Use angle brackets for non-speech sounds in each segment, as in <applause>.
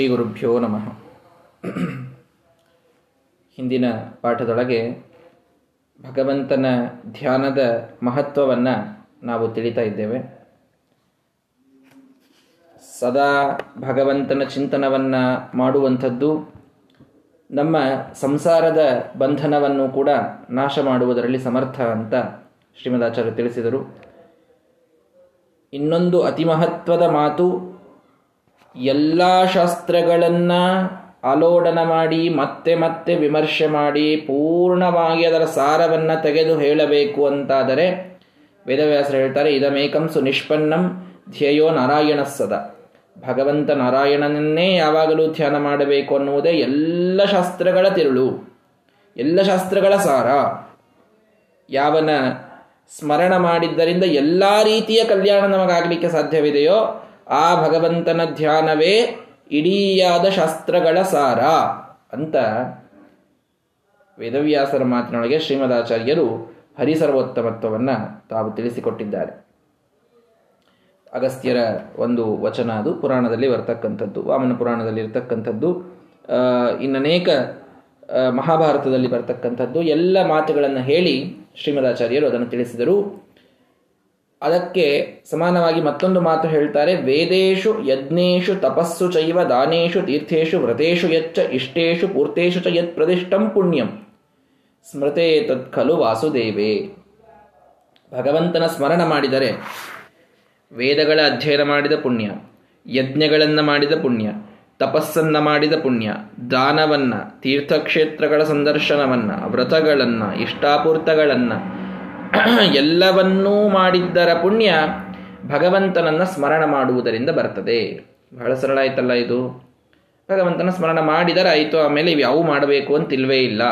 ಶ್ರೀ ಗುರುಭ್ಯೋ ನಮಃ. ಹಿಂದಿನ ಪಾಠದೊಳಗೆ ಭಗವಂತನ ಧ್ಯಾನದ ಮಹತ್ವವನ್ನು ನಾವು ತಿಳಿತಾ ಇದ್ದೇವೆ. ಸದಾ ಭಗವಂತನ ಚಿಂತನವನ್ನು ಮಾಡುವಂಥದ್ದು ನಮ್ಮ ಸಂಸಾರದ ಬಂಧನವನ್ನು ಕೂಡ ನಾಶ ಮಾಡುವುದರಲ್ಲಿ ಸಮರ್ಥ ಅಂತ ಶ್ರೀಮದಾಚಾರ್ಯ ತಿಳಿಸಿದರು. ಇನ್ನೊಂದು ಅತಿ ಮಹತ್ವದ ಮಾತು ಎಲ್ಲ ಶಾಸ್ತ್ರಗಳನ್ನು ಅಲೋಡನ ಮಾಡಿ, ಮತ್ತೆ ಮತ್ತೆ ವಿಮರ್ಶೆ ಮಾಡಿ, ಪೂರ್ಣವಾಗಿ ಅದರ ಸಾರವನ್ನು ತೆಗೆದು ಹೇಳಬೇಕು ಅಂತಾದರೆ ವೇದವ್ಯಾಸರು ಹೇಳ್ತಾರೆ, ಇದಮೇಕಂ ಸುನಿಷ್ಪನ್ನಂ ಧ್ಯೇಯೋ ನಾರಾಯಣ ಸದ ಭಗವಂತ ನಾರಾಯಣನನ್ನೇ ಯಾವಾಗಲೂ ಧ್ಯಾನ ಮಾಡಬೇಕು ಅನ್ನುವುದೇ ಎಲ್ಲ ಶಾಸ್ತ್ರಗಳ ತಿರುಳು, ಎಲ್ಲ ಶಾಸ್ತ್ರಗಳ ಸಾರ. ಯಾವನ ಸ್ಮರಣ ಮಾಡಿದ್ದರಿಂದ ಎಲ್ಲ ರೀತಿಯ ಕಲ್ಯಾಣ ನಮಗಾಗಲಿಕ್ಕೆ ಸಾಧ್ಯವಿದೆಯೋ ಆ ಭಗವಂತನ ಧ್ಯಾನವೇ ಇಡೀಯಾದ ಶಾಸ್ತ್ರಗಳ ಸಾರ ಅಂತ ವೇದವ್ಯಾಸರ ಮಾತಿನೊಳಗೆ ಶ್ರೀಮದಾಚಾರ್ಯರು ಹರಿಸರ್ವೋತ್ತಮತ್ವವನ್ನು ತಾವು ತಿಳಿಸಿಕೊಟ್ಟಿದ್ದಾರೆ. ಅಗಸ್ತ್ಯರ ಒಂದು ವಚನ ಅದು, ಪುರಾಣದಲ್ಲಿ ಬರ್ತಕ್ಕಂಥದ್ದು, ವಾಮನ ಪುರಾಣದಲ್ಲಿ ಇರತಕ್ಕಂಥದ್ದು ಇನ್ನನೇಕ ಮಹಾಭಾರತದಲ್ಲಿ ಬರ್ತಕ್ಕಂಥದ್ದು, ಎಲ್ಲ ಮಾತುಗಳನ್ನು ಹೇಳಿ ಶ್ರೀಮದಾಚಾರ್ಯರು ಅದನ್ನು ತಿಳಿಸಿದರು. ಅದಕ್ಕೆ ಸಮಾನವಾಗಿ ಮತ್ತೊಂದು ಮಾತು ಹೇಳ್ತಾರೆ ವೇದೇಶು ಯಜ್ಞೇಶು ತಪಸ್ಸು ಚೈವ ದಾನೇಶು ತೀರ್ಥೇಶು ವ್ರತೇಶು ಯಚ್ಚ ಇಷ್ಟೇಶು ಪೂರ್ತೇಶು ಚ ಯತ್ ಪ್ರದಿಷ್ಟಂ ಪುಣ್ಯಂ. ಸ್ಮೃತೆ ತತ್ ಖಲು ವಾಸುದೇವೇ. ಭಗವಂತನ ಸ್ಮರಣ ಮಾಡಿದರೆ ವೇದಗಳ ಅಧ್ಯಯನ ಮಾಡಿದ ಪುಣ್ಯ, ಯಜ್ಞಗಳನ್ನು ಮಾಡಿದ ಪುಣ್ಯ, ತಪಸ್ಸನ್ನ ಮಾಡಿದ ಪುಣ್ಯ, ದಾನವನ್ನ, ತೀರ್ಥಕ್ಷೇತ್ರಗಳ ಸಂದರ್ಶನವನ್ನ, ವ್ರತಗಳನ್ನು, ಇಷ್ಟಾಪೂರ್ತಗಳನ್ನು <clears throat> ಎಲ್ಲವನ್ನೂ ಮಾಡಿದ್ದರ ಪುಣ್ಯ ಭಗವಂತನನ್ನ ಸ್ಮರಣ ಮಾಡುವುದರಿಂದ ಬರ್ತದೆ. ಬಹಳ ಸರಳ ಆಯ್ತಲ್ಲ ಇದು. ಭಗವಂತನ ಸ್ಮರಣ ಮಾಡಿದರೆ ಆಯಿತು ಆಮೇಲೆ ಇವು ಮಾಡಬೇಕು ಅಂತಿಲ್ವೇ ಇಲ್ಲ.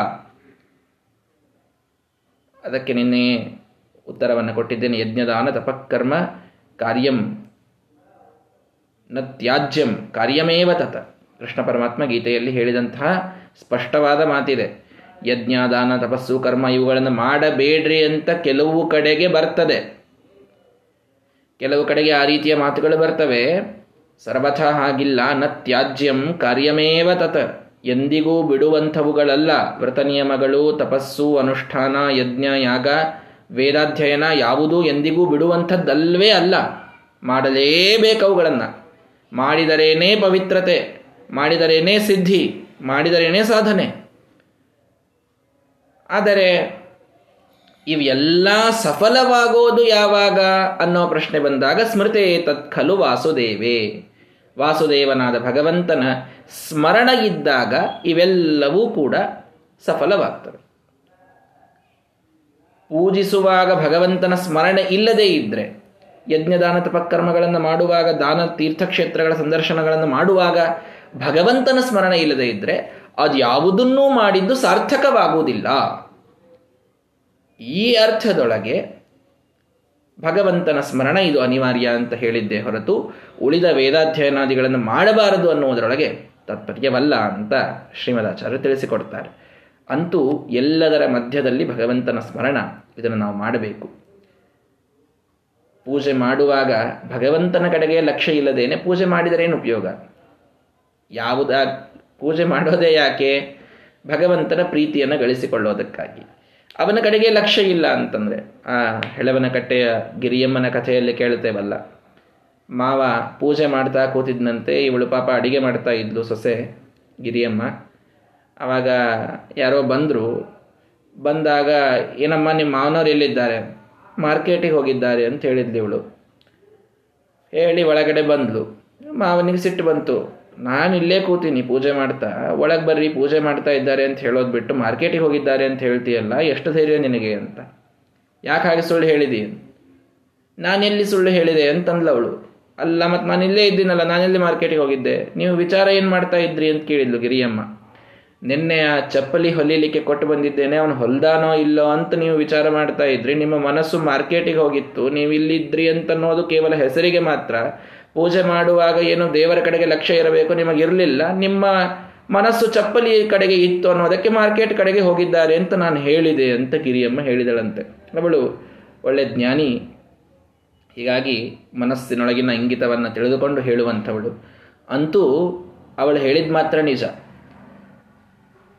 ಅದಕ್ಕೆ ನಿನ್ನೆ ಉತ್ತರವನ್ನು ಕೊಟ್ಟಿದ್ದೇನೆ. ಯಜ್ಞದಾನ ತಪಕರ್ಮ ಕಾರ್ಯಂ ನ ತ್ಯಾಜ್ಯಂ ಕಾರ್ಯಮೇವ ತತ. ಕೃಷ್ಣ ಪರಮಾತ್ಮ ಗೀತೆಯಲ್ಲಿ ಹೇಳಿದಂತಹ ಸ್ಪಷ್ಟವಾದ ಮಾತಿದೆ. ಯಜ್ಞ ದಾನ ತಪಸ್ಸು, ಕರ್ಮ ಇವುಗಳನ್ನು ಮಾಡಬೇಡ್ರಿ ಅಂತ ಕೆಲವು ಕಡೆಗೆ ಬರ್ತದೆ. ಕೆಲವು ಕಡೆಗೆ ಆ ರೀತಿಯ ಮಾತುಗಳು ಬರ್ತವೆ. ಸರ್ವಥ ಹಾಗಿಲ್ಲ, ನ ತ್ಯಾಜ್ಯಂ ಕಾರ್ಯಮೇವ ತತ. ಎಂದಿಗೂ ಬಿಡುವಂಥವುಗಳಲ್ಲ. ವ್ರತ ನಿಯಮಗಳು, ತಪಸ್ಸು, ಅನುಷ್ಠಾನ, ಯಜ್ಞ, ಯಾಗ, ವೇದಾಧ್ಯಯನ ಯಾವುದೂ ಎಂದಿಗೂ ಬಿಡುವಂಥದ್ದಲ್ವೇ ಅಲ್ಲ. ಮಾಡಲೇಬೇಕವುಗಳನ್ನು. ಮಾಡಿದರೇನೇ ಪವಿತ್ರತೆ, ಮಾಡಿದರೇನೇ ಸಿದ್ಧಿ, ಮಾಡಿದರೇನೇ ಸಾಧನೆ. ಆದರೆ ಇವೆಲ್ಲ ಸಫಲವಾಗೋದು ಯಾವಾಗ ಅನ್ನೋ ಪ್ರಶ್ನೆ ಬಂದಾಗ ಸ್ಮೃತೆ ತತ್ಕಲು ವಾಸುದೇವೇ. ವಾಸುದೇವನಾದ ಭಗವಂತನ ಸ್ಮರಣ ಇದ್ದಾಗ ಇವೆಲ್ಲವೂ ಕೂಡ ಸಫಲವಾಗ್ತವೆ. ಪೂಜಿಸುವಾಗ ಭಗವಂತನ ಸ್ಮರಣೆ ಇಲ್ಲದೇ ಇದ್ದರೆ ಯಜ್ಞದಾನ ತಪಕರ್ಮಗಳನ್ನು ಮಾಡುವಾಗ, ದಾನ ತೀರ್ಥಕ್ಷೇತ್ರಗಳ ಸಂದರ್ಶನಗಳನ್ನು ಮಾಡುವಾಗ ಭಗವಂತನ ಸ್ಮರಣೆ ಇಲ್ಲದೇ ಇದ್ದರೆ ಅದು ಯಾವುದನ್ನೂ ಮಾಡಿದ್ದು ಸಾರ್ಥಕವಾಗುವುದಿಲ್ಲ. ಈ ಅರ್ಥದೊಳಗೆ ಭಗವಂತನ ಸ್ಮರಣ ಇದು ಅನಿವಾರ್ಯ ಅಂತ ಹೇಳಿದ್ದೆ ಹೊರತು ಉಳಿದ ವೇದಾಧ್ಯಯನಾದಿಗಳನ್ನು ಮಾಡಬಾರದು ಅನ್ನುವುದರೊಳಗೆ ತಾತ್ಪರ್ಯವಲ್ಲ ಅಂತ ಶ್ರೀಮದಾಚಾರ್ಯರು ತಿಳಿಸಿಕೊಡ್ತಾರೆ. ಅಂತೂ ಎಲ್ಲದರ ಮಧ್ಯದಲ್ಲಿ ಭಗವಂತನ ಸ್ಮರಣ ಇದನ್ನು ನಾವು ಮಾಡಬೇಕು. ಪೂಜೆ ಮಾಡುವಾಗ ಭಗವಂತನ ಕಡೆಗೆ ಲಕ್ಷ್ಯ ಇಲ್ಲದೇನೆ ಪೂಜೆ ಮಾಡಿದರೇನು ಉಪಯೋಗ? ಯಾವುದ ಪೂಜೆ ಮಾಡೋದೇ ಯಾಕೆ? ಭಗವಂತನ ಪ್ರೀತಿಯನ್ನು ಗಳಿಸಿಕೊಳ್ಳೋದಕ್ಕಾಗಿ. ಅವನ ಕಡೆಗೆ ಲಕ್ಷ್ಯ ಇಲ್ಲ ಅಂತಂದರೆ, ಆ ಹೆಳವನ ಕಟ್ಟೆಯ ಗಿರಿಯಮ್ಮನ ಕಥೆಯಲ್ಲಿ ಕೇಳ್ತೇವಲ್ಲ ಮಾವ ಪೂಜೆ ಮಾಡ್ತಾ ಕೂತಿದ್ದನಂತೆ ಇವಳು ಪಾಪ ಅಡಿಗೆ ಮಾಡ್ತಾ ಇದ್ಲು ಸೊಸೆ ಗಿರಿಯಮ್ಮ. ಆವಾಗ ಯಾರೋ ಬಂದರು, ಬಂದಾಗ, ಏನಮ್ಮ ನಿಮ್ಮ ಮಾವನವ್ರು ಎಲ್ಲಿದ್ದಾರೆ? ಮಾರ್ಕೆಟಿಗೆ ಹೋಗಿದ್ದಾರೆ ಅಂತ ಹೇಳಿದ್ಲು ಇವಳು. ಹೇಳಿ ಒಳಗಡೆ ಬಂದ್ಲು. ಮಾವನಿಗೆ ಸಿಟ್ಟು ಬಂತು. ನಾನು ಇಲ್ಲೇ ಕೂತೀನಿ, ಪೂಜೆ ಮಾಡ್ತಾ. ಒಳಗೆ ಬರ್ರಿ, ಪೂಜೆ ಮಾಡ್ತಾ ಇದ್ದಾರೆ ಅಂತ ಹೇಳೋದು ಬಿಟ್ಟು ಮಾರ್ಕೆಟಿಗೆ ಹೋಗಿದ್ದಾರೆ ಅಂತ ಹೇಳ್ತೀಯಲ್ಲ, ಎಷ್ಟು ಧೈರ್ಯ ನಿನಗೆ ಅಂತ. ಯಾಕೆ ಹಾಗೆ ಸುಳ್ಳು ಹೇಳಿದಿ? ನಾನೆಲ್ಲಿ ಸುಳ್ಳು ಹೇಳಿದೆ ಅಂತಂದ್ಲ ಅವಳು ಅಲ್ಲ ಮತ್ತು ನಾನು ಇಲ್ಲೇ ಇದ್ದೀನಲ್ಲ ನಾನೆಲ್ಲಿ ಮಾರ್ಕೆಟಿಗೆ ಹೋಗಿದ್ದೆ? ನೀವು ವಿಚಾರ ಏನು ಮಾಡ್ತಾ ಇದ್ರಿ ಅಂತ ಕೇಳಿದ್ಲು ಗಿರಿಯಮ್ಮ. ನಿನ್ನೆ ಆ ಚಪ್ಪಲಿ ಹೊಲಿಲಿಕ್ಕೆ ಕೊಟ್ಟು ಬಂದಿದ್ದೇನೆ, ಅವನು ಹೊಲ್ದಾನೋ ಇಲ್ಲೋ ಅಂತ ನೀವು ವಿಚಾರ ಮಾಡ್ತಾ ಇದ್ರಿ. ನಿಮ್ಮ ಮನಸ್ಸು ಮಾರ್ಕೆಟಿಗೆ ಹೋಗಿತ್ತು, ನೀವು ಇಲ್ಲಿದ್ರಿ ಅಂತ ಅನ್ನೋದು ಕೇವಲ ಹೆಸರಿಗೆ ಮಾತ್ರ. ಪೂಜೆ ಮಾಡುವಾಗ ಏನು ದೇವರ ಕಡೆಗೆ ಲಕ್ಷ್ಯ ಇರಬೇಕು ನಿಮಗಿರಲಿಲ್ಲ ನಿಮ್ಮ ಮನಸ್ಸು ಚಪ್ಪಲಿ ಕಡೆಗೆ ಇತ್ತು ಅನ್ನೋದಕ್ಕೆ ಮಾರ್ಕೆಟ್ ಕಡೆಗೆ ಹೋಗಿದ್ದಾರೆ ಅಂತ ನಾನು ಹೇಳಿದೆ ಅಂತ ಕಿರಿಯಮ್ಮ ಹೇಳಿದಳಂತೆ. ಅವಳು ಒಳ್ಳೆ ಜ್ಞಾನಿ. ಹೀಗಾಗಿ ಮನಸ್ಸಿನೊಳಗಿನ ಇಂಗಿತವನ್ನು ತಿಳಿದುಕೊಂಡು ಹೇಳುವಂಥವಳು. ಅಂತೂ ಅವಳು ಹೇಳಿದ ಮಾತ್ರ ನಿಜ.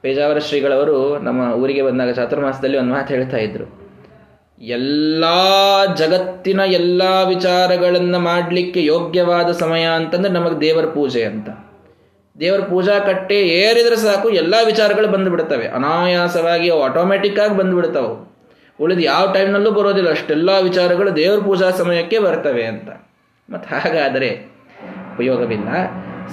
ಪೇಜಾವರ ಶ್ರೀಗಳವರು ನಮ್ಮ ಊರಿಗೆ ಬಂದಾಗ ಚಾತುರ್ಮಾಸದಲ್ಲಿ ಒಂದು ಮಾತು ಹೇಳ್ತಾ ಇದ್ರು. ಎಲ್ಲ ಜಗತ್ತಿನ ಎಲ್ಲ ವಿಚಾರಗಳನ್ನು ಮಾಡಲಿಕ್ಕೆ ಯೋಗ್ಯವಾದ ಸಮಯ ಅಂತಂದ್ರೆ ನಮಗೆ ದೇವರ ಪೂಜೆ ಅಂತ. ದೇವರ ಪೂಜಾ ಕಟ್ಟೆ ಏರಿದ್ರೆ ಸಾಕು, ಎಲ್ಲ ವಿಚಾರಗಳು ಬಂದುಬಿಡ್ತವೆ. ಅನಾಯಾಸವಾಗಿ ಅವು ಆಟೋಮೆಟಿಕ್ ಆಗಿ ಬಂದುಬಿಡ್ತಾವೆ. ಉಳಿದು ಯಾವ ಟೈಮ್ನಲ್ಲೂ ಬರೋದಿಲ್ಲ, ಅಷ್ಟೆಲ್ಲ ವಿಚಾರಗಳು ದೇವರ ಪೂಜಾ ಸಮಯಕ್ಕೆ ಬರ್ತವೆ ಅಂತ. ಮತ್ತು ಹಾಗಾದರೆ ಉಪಯೋಗವಿಲ್ಲ.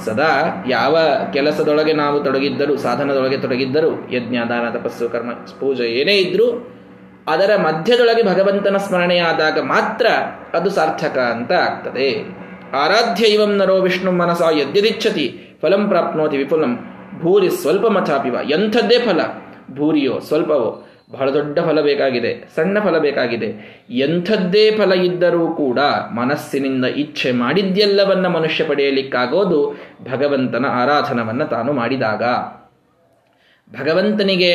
ಸದಾ ಯಾವ ಕೆಲಸದೊಳಗೆ ನಾವು ತೊಡಗಿದ್ದರೂ, ಸಾಧನದೊಳಗೆ ತೊಡಗಿದ್ದರೂ, ಯಜ್ಞ, ದಾನ, ತಪಸ್ಸು, ಕರ್ಮ, ಪೂಜೆ ಏನೇ ಇದ್ರೂ ಅದರ ಮಧ್ಯದೊಳಗೆ ಭಗವಂತನ ಸ್ಮರಣೆಯಾದಾಗ ಮಾತ್ರ ಅದು ಸಾರ್ಥಕ ಅಂತ ಆಗ್ತದೆ. ಆರಾಧ್ಯ ಇವಂ ನರೋ ವಿಷ್ಣು ಮನಸ ಯದ್ಯದಿಚ್ಛತಿ, ಫಲಂ ಪ್ರಾಪ್ನೋತಿ ವಿಪುಲಂ ಭೂರಿ ಸ್ವಲ್ಪ ಮಥಾಪಿವ ಎಂಥದ್ದೇ ಫಲ. ಭೂರಿಯೋ ಸ್ವಲ್ಪವೋ, ಬಹಳ ದೊಡ್ಡ ಫಲ ಬೇಕಾಗಿದೆ, ಸಣ್ಣ ಫಲ ಬೇಕಾಗಿದೆ. ಎಂಥದ್ದೇ ಫಲ ಇದ್ದರೂ ಕೂಡ ಮನಸ್ಸಿನಿಂದ ಇಚ್ಛೆ ಮಾಡಿದ್ದೆಲ್ಲವನ್ನ ಮನುಷ್ಯ ಪಡೆಯಲಿಕ್ಕಾಗೋದು ಭಗವಂತನ ಆರಾಧನವನ್ನು ತಾನು ಮಾಡಿದಾಗ. ಭಗವಂತನಿಗೆ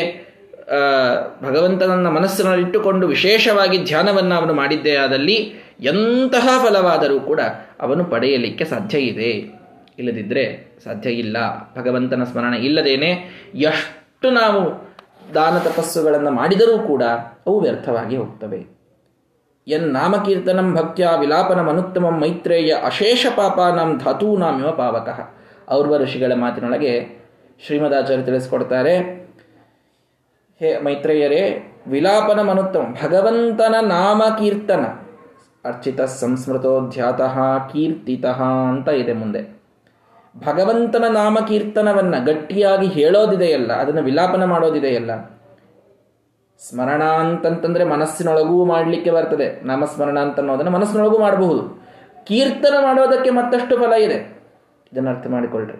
ಭಗವಂತನನ್ನ ಮನಸ್ಸಿನಲ್ಲಿಟ್ಟುಕೊಂಡು ವಿಶೇಷವಾಗಿ ಧ್ಯಾನವನ್ನು ಅವನು ಮಾಡಿದ್ದೇ ಆದಲ್ಲಿ ಎಂತಹ ಫಲವಾದರೂ ಕೂಡ ಅವನು ಪಡೆಯಲಿಕ್ಕೆ ಸಾಧ್ಯ ಇದೆ. ಇಲ್ಲದಿದ್ದರೆ ಸಾಧ್ಯ ಇಲ್ಲ. ಭಗವಂತನ ಸ್ಮರಣೆ ಇಲ್ಲದೇನೆ ಎಷ್ಟು ನಾವು ದಾನ ತಪಸ್ಸುಗಳನ್ನು ಮಾಡಿದರೂ ಕೂಡ ಅವು ವ್ಯರ್ಥವಾಗಿ ಹೋಗ್ತವೆ. ಎನ್ ನಾಮಕೀರ್ತನಂ ಭಕ್ತ್ಯ ವಿಲಾಪನ ಅನುತ್ತಮಂ ಮೈತ್ರೇಯ ಅಶೇಷ ಪಾಪಾನಂ ಧಾತೂನಾಮಿವ ಪಾವಕಃ. ಔರ್ವ ಋಷಿಗಳ ಮಾತಿನೊಳಗೆ ಶ್ರೀಮದಾಚಾರ್ಯ ತಿಳಿಸ್ಕೊಡ್ತಾರೆ ಹೇ ಮೈತ್ರೇಯರೇ ವಿಲಾಪನ ಮನುತ್ತಮ ಭಗವಂತನ ನಾಮ ಕೀರ್ತನ ಅರ್ಚಿತ ಸಂಸ್ಮೃತೋಧ್ಯಾತಃ ಕೀರ್ತಿತಃ ಅಂತ ಇದೆ ಮುಂದೆ. ಭಗವಂತನ ನಾಮಕೀರ್ತನವನ್ನು ಗಟ್ಟಿಯಾಗಿ ಹೇಳೋದಿದೆಯಲ್ಲ, ಅದನ್ನು ವಿಲಾಪನ ಮಾಡೋದಿದೆಯಲ್ಲ. ಸ್ಮರಣ ಅಂತಂತಂದ್ರೆ ಮನಸ್ಸಿನೊಳಗೂ ಮಾಡಲಿಕ್ಕೆ ಬರ್ತದೆ. ನಾಮಸ್ಮರಣ ಅಂತ ಅನ್ನೋದನ್ನು ಮನಸ್ಸಿನೊಳಗೂ ಮಾಡಬಹುದು. ಕೀರ್ತನ ಮಾಡೋದಕ್ಕೆ ಮತ್ತಷ್ಟು ಫಲ ಇದೆ. ಇದನ್ನು ಅರ್ಥ ಮಾಡಿಕೊಳ್ಳ್ರಿ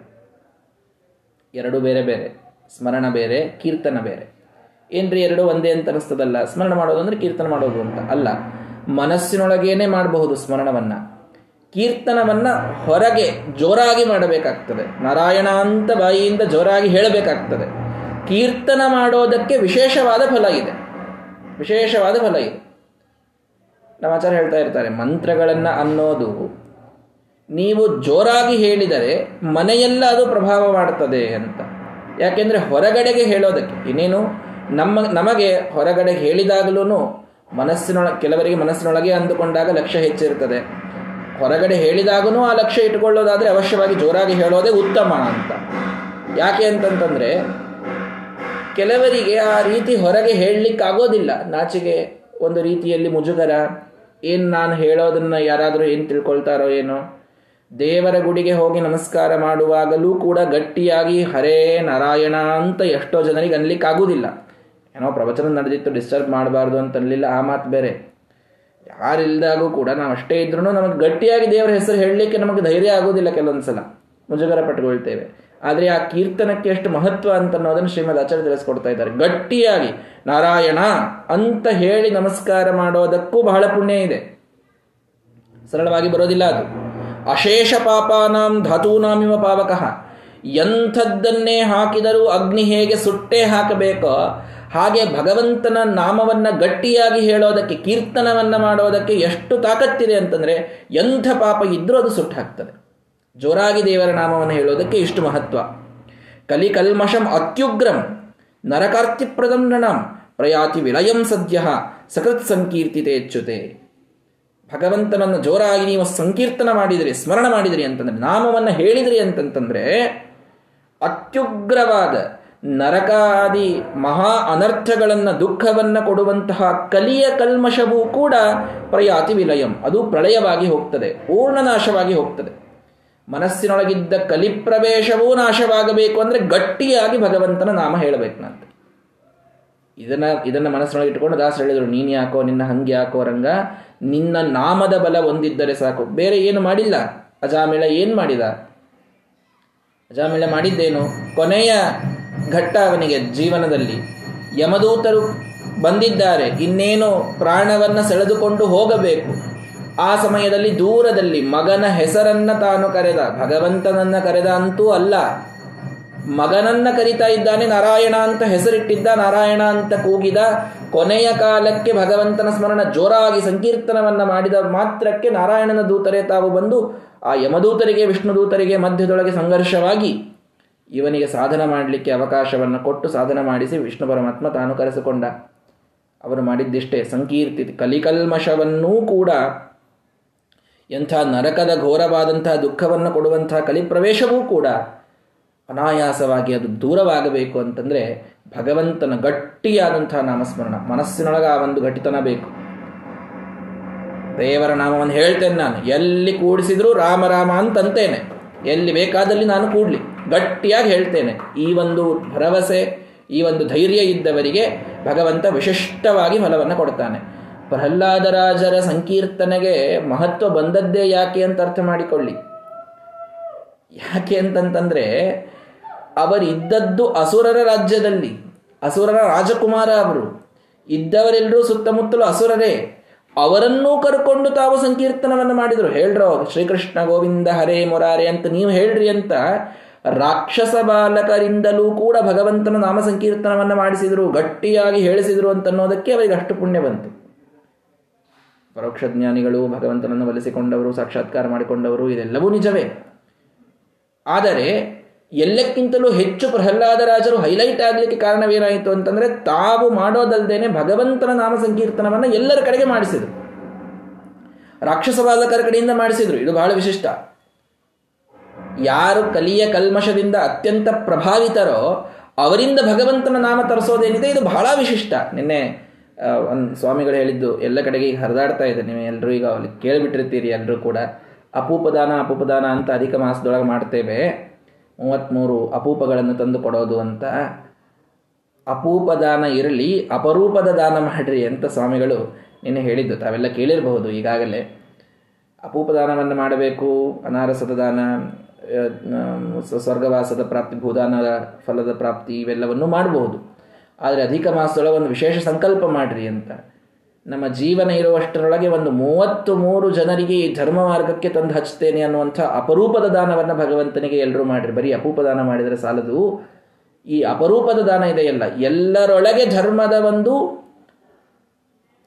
ಎರಡು ಬೇರೆ ಬೇರೆ. ಸ್ಮರಣ ಬೇರೆ, ಕೀರ್ತನ ಬೇರೆ. ಏನ್ರಿ ಎರಡು ಒಂದೇ ಅಂತ ಅನಿಸ್ತದಲ್ಲ? ಸ್ಮರಣ ಮಾಡೋದು ಅಂದ್ರೆ ಕೀರ್ತನ ಮಾಡೋದು ಅಂತ. ಅಲ್ಲ, ಮನಸ್ಸಿನೊಳಗೇನೆ ಮಾಡಬಹುದು ಸ್ಮರಣವನ್ನ. ಕೀರ್ತನವನ್ನ ಹೊರಗೆ ಜೋರಾಗಿ ಮಾಡಬೇಕಾಗ್ತದೆ. ನಾರಾಯಣ ಅಂತ ಬಾಯಿಯಿಂದ ಜೋರಾಗಿ ಹೇಳಬೇಕಾಗ್ತದೆ. ಕೀರ್ತನ ಮಾಡೋದಕ್ಕೆ ವಿಶೇಷವಾದ ಫಲ ಇದೆ. ವಿಶೇಷವಾದ ಫಲ ಇದೆ. ನಮ್ಮ ಹೇಳ್ತಾ ಇರ್ತಾರೆ, ಮಂತ್ರಗಳನ್ನ ಅನ್ನೋದು ನೀವು ಜೋರಾಗಿ ಹೇಳಿದರೆ ಮನೆಯೆಲ್ಲ ಅದು ಪ್ರಭಾವ ಮಾಡ್ತದೆ ಅಂತ. ಯಾಕೆಂದ್ರೆ ಹೊರಗಡೆಗೆ ಹೇಳೋದಕ್ಕೆ, ಇನ್ನೇನು ನಮ್ಮ, ನಮಗೆ ಹೊರಗಡೆ ಹೇಳಿದಾಗಲೂ ಮನಸ್ಸಿನೊಳ, ಕೆಲವರಿಗೆ ಮನಸ್ಸಿನೊಳಗೆ ಅಂದುಕೊಂಡಾಗ ಲಕ್ಷ್ಯ ಹೆಚ್ಚಿರ್ತದೆ ಹೊರಗಡೆ ಹೇಳಿದಾಗೂ ಆ ಲಕ್ಷ್ಯ ಇಟ್ಟುಕೊಳ್ಳೋದಾದರೆ ಅವಶ್ಯವಾಗಿ ಜೋರಾಗಿ ಹೇಳೋದೇ ಉತ್ತಮ ಅಂತ. ಯಾಕೆ ಅಂತಂತಂದರೆ, ಕೆಲವರಿಗೆ ಆ ರೀತಿ ಹೊರಗೆ ಹೇಳಲಿಕ್ಕಾಗೋದಿಲ್ಲ. ನಾಚಿಗೆ ಒಂದು ರೀತಿಯಲ್ಲಿ ಮುಜುಗರ, ಏನು ನಾನು ಹೇಳೋದನ್ನು ಯಾರಾದರೂ ಏನು ತಿಳ್ಕೊಳ್ತಾರೋ ಏನೋ. ದೇವರ ಗುಡಿಗೆ ಹೋಗಿ ನಮಸ್ಕಾರ ಮಾಡುವಾಗಲೂ ಕೂಡ ಗಟ್ಟಿಯಾಗಿ, ಹರೇ ನಾರಾಯಣ ಅಂತ ಎಷ್ಟೋ ಜನರಿಗೆ ಅನ್ಲಿಕ್ಕಾಗುವುದಿಲ್ಲ ಏನೋ ಪ್ರವಚನ ನಡೆದಿತ್ತು ಡಿಸ್ಟರ್ಬ್ ಮಾಡಬಾರ್ದು ಅಂತ ಅನ್ಲಿಲ್ಲ, ಆ ಮಾತು ಬೇರೆ. ಯಾರಿಲ್ದಾಗೂ ಕೂಡ ನಾವು ಅಷ್ಟೇ ಇದ್ರೂ ನಮಗೆ ಗಟ್ಟಿಯಾಗಿ ದೇವರ ಹೆಸರು ಹೇಳಲಿಕ್ಕೆ ನಮಗೆ ಧೈರ್ಯ ಆಗೋದಿಲ್ಲ ಕೆಲವೊಂದ್ಸಲ ಮುಜುಗರ ಪಟ್ಕೊಳ್ತೇವೆ. ಆದರೆ ಆ ಕೀರ್ತನಕ್ಕೆ ಎಷ್ಟು ಮಹತ್ವ ಅಂತ ಅನ್ನೋದನ್ನು ಶ್ರೀಮದ್ ಆಚಾರ್ಯ ತಿಳಿಸ್ಕೊಡ್ತಾ ಇದ್ದಾರೆ. ಗಟ್ಟಿಯಾಗಿ, ನಾರಾಯಣ ಅಂತ ಹೇಳಿ ನಮಸ್ಕಾರ ಮಾಡೋದಕ್ಕೂ ಬಹಳ ಪುಣ್ಯ ಇದೆ. ಸರಳವಾಗಿ ಬರೋದಿಲ್ಲ ಅದು. ಅಶೇಷ ಪಾಪಾನಾಂ ಧಾತೂನಾಮಿವ ಪಾವಕಃ. ಎಂಥದ್ದನ್ನೇ ಹಾಕಿದರೂ ಅಗ್ನಿ ಹೇಗೆ ಸುಟ್ಟೇ ಹಾಕಬೇಕೋ ಹಾಗೆ ಭಗವಂತನ ನಾಮವನ್ನ ಗಟ್ಟಿಯಾಗಿ ಹೇಳೋದಕ್ಕೆ, ಕೀರ್ತನವನ್ನ ಮಾಡೋದಕ್ಕೆ ಎಷ್ಟು ತಾಕತ್ತಿದೆ ಅಂತಂದ್ರೆ, ಎಂಥ ಪಾಪ ಇದ್ರೂ ಅದು ಸುಟ್ಟು ಹಾಕ್ತದೆ. ಜೋರಾಗಿ ದೇವರ ನಾಮವನ್ನು ಹೇಳೋದಕ್ಕೆ ಇಷ್ಟು ಮಹತ್ವ. ಕಲಿಕಲ್ಮಷಂ ಅತ್ಯುಗ್ರಂ ನರಕಾರ್ತಿಪ್ರದಂ ಪ್ರಯಾತಿ ವಿಲಯಂ ಸದ್ಯ, ಸಕೃತ್ ಸಂಕೀರ್ತಿತೆ ಹೆಚ್ಚುತೆ ಭಗವಂತನನ್ನು ಜೋರಾಗಿ ನೀವು ಸಂಕೀರ್ತನ ಮಾಡಿದಿರಿ, ಸ್ಮರಣ ಮಾಡಿದಿರಿ ಅಂತಂದ್ರೆ, ನಾಮವನ್ನು ಹೇಳಿದ್ರಿ ಅಂತಂತಂದ್ರೆ, ಅತ್ಯುಗ್ರವಾದ ನರಕಾದಿ ಮಹಾ ಅನರ್ಥಗಳನ್ನು ದುಃಖವನ್ನು ಕೊಡುವಂತಹ ಕಲಿಯ ಕಲ್ಮಶವೂ ಕೂಡ ಪ್ರಯಾತಿ ವಿಲಯಂ. ಅದು ಪ್ರಳಯವಾಗಿ ಹೋಗ್ತದೆ ಪೂರ್ಣನಾಶವಾಗಿ ಹೋಗ್ತದೆ. ಮನಸ್ಸಿನೊಳಗಿದ್ದ ಕಲಿಪ್ರವೇಶವೂ ನಾಶವಾಗಬೇಕು ಅಂದರೆ ಗಟ್ಟಿಯಾಗಿ ಭಗವಂತನ ನಾಮ ಹೇಳಬೇಕಂತ. ಇದನ್ನ ಇದನ್ನ ಮನಸ್ಸಿನೊಳಗೆ ಇಟ್ಕೊಂಡು ದಾಸರು ಹೇಳಿದರು, ನೀನು ಯಾಕೋ, ನಿನ್ನ ಹಂಗೆ ಯಾಕೋ ರಂಗ? ನಿನ್ನ ನಾಮದ ಬಲ ಒಂದಿದ್ದರೆ ಸಾಕು. ಬೇರೆ ಏನು ಮಾಡಿಲ್ಲ? ಅಜಾಮಿಳ ಏನು ಮಾಡಿದ? ಅಜಾಮಿಳ ಮಾಡಿದ್ದೇನು? ಕೊನೆಯ ಘಟ್ಟ ಅವನಿಗೆ ಜೀವನದಲ್ಲಿ ಯಮದೂತರು ಬಂದಿದ್ದಾರೆ, ಇನ್ನೇನು ಪ್ರಾಣವನ್ನು ಸೆಳೆದುಕೊಂಡು ಹೋಗಬೇಕು? ಆ ಸಮಯದಲ್ಲಿ ದೂರದಲ್ಲಿ ಮಗನ ಹೆಸರನ್ನ ತಾನು ಕರೆದ, ಭಗವಂತನನ್ನ ಕರೆದ ಅಂತೂ ಅಲ್ಲ. ಮಗನನ್ನ ಕರಿತಾ ಇದ್ದಾನೆ ನಾರಾಯಣ ಅಂತ ಹೆಸರಿಟ್ಟಿದ್ದ, ನಾರಾಯಣ ಅಂತ ಕೂಗಿದ, ಕೊನೆಯ ಕಾಲಕ್ಕೆ ಭಗವಂತನ ಸ್ಮರಣ ಜೋರಾಗಿ ಸಂಕೀರ್ತನವನ್ನ ಮಾಡಿದ ಮಾತ್ರಕ್ಕೆ ನಾರಾಯಣನ ದೂತರೇ ತಾವು ಬಂದು, ಆ ಯಮದೂತರಿಗೆ ವಿಷ್ಣುದೂತರಿಗೆ ಮಧ್ಯದೊಳಗೆ ಸಂಘರ್ಷವಾಗಿ ಇವನಿಗೆ ಸಾಧನ ಮಾಡಲಿಕ್ಕೆ ಅವಕಾಶವನ್ನು ಕೊಟ್ಟು ಸಾಧನ ಮಾಡಿಸಿ ವಿಷ್ಣು ಪರಮಾತ್ಮ ತಾನು ಕರೆಸಿಕೊಂಡ. ಅವರು ಮಾಡಿದ್ದಿಷ್ಟೇ. ಸಂಕೀರ್ತಿ ಕಲಿಕಲ್ಮಶವನ್ನೂ ಕೂಡ ಎಂಥ ನರಕದ ಘೋರವಾದಂಥ ದುಃಖವನ್ನು ಕೊಡುವಂಥ ಕಲಿಪ್ರವೇಶವೂ ಕೂಡ ಅನಾಯಾಸವಾಗಿ ಅದು ದೂರವಾಗಬೇಕು ಅಂತಂದರೆ ಭಗವಂತನ ಗಟ್ಟಿಯಾದಂಥ ನಾಮಸ್ಮರಣ. ಮನಸ್ಸಿನೊಳಗೆ ಆ ಒಂದು ಗಟ್ಟಿತನ ಬೇಕು. ದೇವರ ನಾಮವನ್ನು ಹೇಳ್ತೇನೆ ನಾನು. ಎಲ್ಲಿ ಕೂಡಿಸಿದರೂ ರಾಮ ರಾಮ ಅಂತಂತೇನೆ. ಎಲ್ಲಿ ಬೇಕಾದಲ್ಲಿ ನಾನು ಕೂಡ್ಲಿ. ಗಟ್ಟಿಯಾಗಿ ಹೇಳ್ತೇನೆ. ಈ ಒಂದು ಭರವಸೆ, ಈ ಒಂದು ಧೈರ್ಯ ಇದ್ದವರಿಗೆ ಭಗವಂತ ವಿಶಿಷ್ಟವಾಗಿ ಫಲವನ್ನು ಕೊಡ್ತಾನೆ. ಪ್ರಹ್ಲಾದರಾಜರ ಸಂಕೀರ್ತನೆಗೆ ಮಹತ್ವ ಬಂದದ್ದೇ ಯಾಕೆ ಅಂತ ಅರ್ಥ ಮಾಡಿಕೊಳ್ಳಿ. ಯಾಕೆ ಅಂತಂತಂದ್ರೆ, ಅವರಿದ್ದದ್ದು ಅಸುರರ ರಾಜ್ಯದಲ್ಲಿ, ಅಸುರರ ರಾಜಕುಮಾರ ಅವರು. ಇದ್ದವರೆಲ್ಲರೂ ಸುತ್ತಮುತ್ತಲು ಅಸುರರೇ. ಅವರನ್ನೂ ಕರ್ಕೊಂಡು ತಾವು ಸಂಕೀರ್ತನವನ್ನು ಮಾಡಿದರು. ಹೇಳ್ರೋ ಶ್ರೀಕೃಷ್ಣ ಗೋವಿಂದ ಹರೇ ಮೊರಾರೆ ಅಂತ ನೀವು ಹೇಳ್ರಿ ಅಂತ ರಾಕ್ಷಸ ಬಾಲಕರಿಂದಲೂ ಕೂಡ ಭಗವಂತನ ನಾಮ ಸಂಕೀರ್ತನವನ್ನು ಮಾಡಿಸಿದರು, ಗಟ್ಟಿಯಾಗಿ ಹೇಳಿಸಿದರು ಅಂತನ್ನೋದಕ್ಕೆ ಅವರಿಗೆ ಅಷ್ಟು ಪುಣ್ಯ ಬಂತು. ಪರೋಕ್ಷ ಜ್ಞಾನಿಗಳು ಭಗವಂತನನ್ನು ಒಲಿಸಿಕೊಂಡವರು ಸಾಕ್ಷಾತ್ಕಾರ ಮಾಡಿಕೊಂಡವರು, ಇದೆಲ್ಲವೂ ನಿಜವೇ. ಆದರೆ, ಎಲ್ಲಕ್ಕಿಂತಲೂ ಹೆಚ್ಚು ಪ್ರಹ್ಲಾದರಾಜರು ಹೈಲೈಟ್ ಆಗಲಿಕ್ಕೆ ಕಾರಣವೇನಾಯಿತು ಅಂತಂದ್ರೆ, ತಾವು ಮಾಡೋದಲ್ಲದೇನೆ ಭಗವಂತನ ನಾಮ ಸಂಕೀರ್ತನವನ್ನು ಎಲ್ಲರ ಕಡೆಗೆ ಮಾಡಿಸಿದರು. ರಾಕ್ಷಸ ಬಾಲಕರ ಕಡೆಯಿಂದ ಮಾಡಿಸಿದರು, ಇದು ಬಹಳ ವಿಶಿಷ್ಟ. ಯಾರು ಕಲಿಯ ಕಲ್ಮಶದಿಂದ ಅತ್ಯಂತ ಪ್ರಭಾವಿತರೋ ಅವರಿಂದ ಭಗವಂತನ ನಾಮ ತರಿಸೋದೇನಿದೆ, ಇದು ಬಹಳ ವಿಶಿಷ್ಟ. ನಿನ್ನೆ ಒಂದು ಸ್ವಾಮಿಗಳು ಹೇಳಿದ್ದು, ಎಲ್ಲ ಕಡೆಗೆ ಈಗ ಹರಿದಾಡ್ತಾ ಇದೆ. ನೀವು ಎಲ್ಲರೂ ಈಗ ಅಲ್ಲಿ ಕೇಳಿಬಿಟ್ಟಿರ್ತೀರಿ ಎಲ್ಲರೂ ಕೂಡ. ಅಪೂಪದಾನ ಅಪೂಪದಾನ ಅಂತ ಅಧಿಕ ಮಾಸದೊಳಗೆ ಮಾಡ್ತೇವೆ. ಮೂವತ್ತ್ಮೂರು ಅಪೂಪಗಳನ್ನು ತಂದು ಕೊಡೋದು ಅಂತ. ಅಪೂಪದಾನ ಇರಲಿ, ಅಪರೂಪದ ದಾನ ಮಾಡ್ರಿ ಅಂತ ಸ್ವಾಮಿಗಳು ನಿನ್ನೆ ಹೇಳಿದ್ದು. ತಾವೆಲ್ಲ ಕೇಳಿರಬಹುದು ಈಗಾಗಲೇ. ಅಪೂಪದಾನವನ್ನು ಮಾಡಬೇಕು. ಅನಾರಸದ ದಾನ ಸ್ವರ್ಗವಾಸದ ಪ್ರಾಪ್ತಿ, ಭೂದಾನದ ಫಲದ ಪ್ರಾಪ್ತಿ ಇವೆಲ್ಲವನ್ನು ಮಾಡಬಹುದು. ಆದರೆ ಅಧಿಕ ಮಾಸದೊಳಗೆ ಒಂದು ವಿಶೇಷ ಸಂಕಲ್ಪ ಮಾಡ್ರಿ ಅಂತ. ನಮ್ಮ ಜೀವನ ಇರುವಷ್ಟರೊಳಗೆ ಒಂದು ಮೂವತ್ತು ಮೂರು ಜನರಿಗೆ ಈ ಧರ್ಮ ಮಾರ್ಗಕ್ಕೆ ತಂದು ಹಚ್ತೇನೆ ಅನ್ನುವಂಥ ಅಪರೂಪದ ದಾನವನ್ನು ಭಗವಂತನಿಗೆ ಎಲ್ಲರೂ ಮಾಡಿರಿ. ಬರೀ ಅಪೂಪದಾನ ಮಾಡಿದರೆ ಸಾಲದು. ಈ ಅಪರೂಪದ ದಾನ ಇದೆಯಲ್ಲ, ಎಲ್ಲರೊಳಗೆ ಧರ್ಮದ ಒಂದು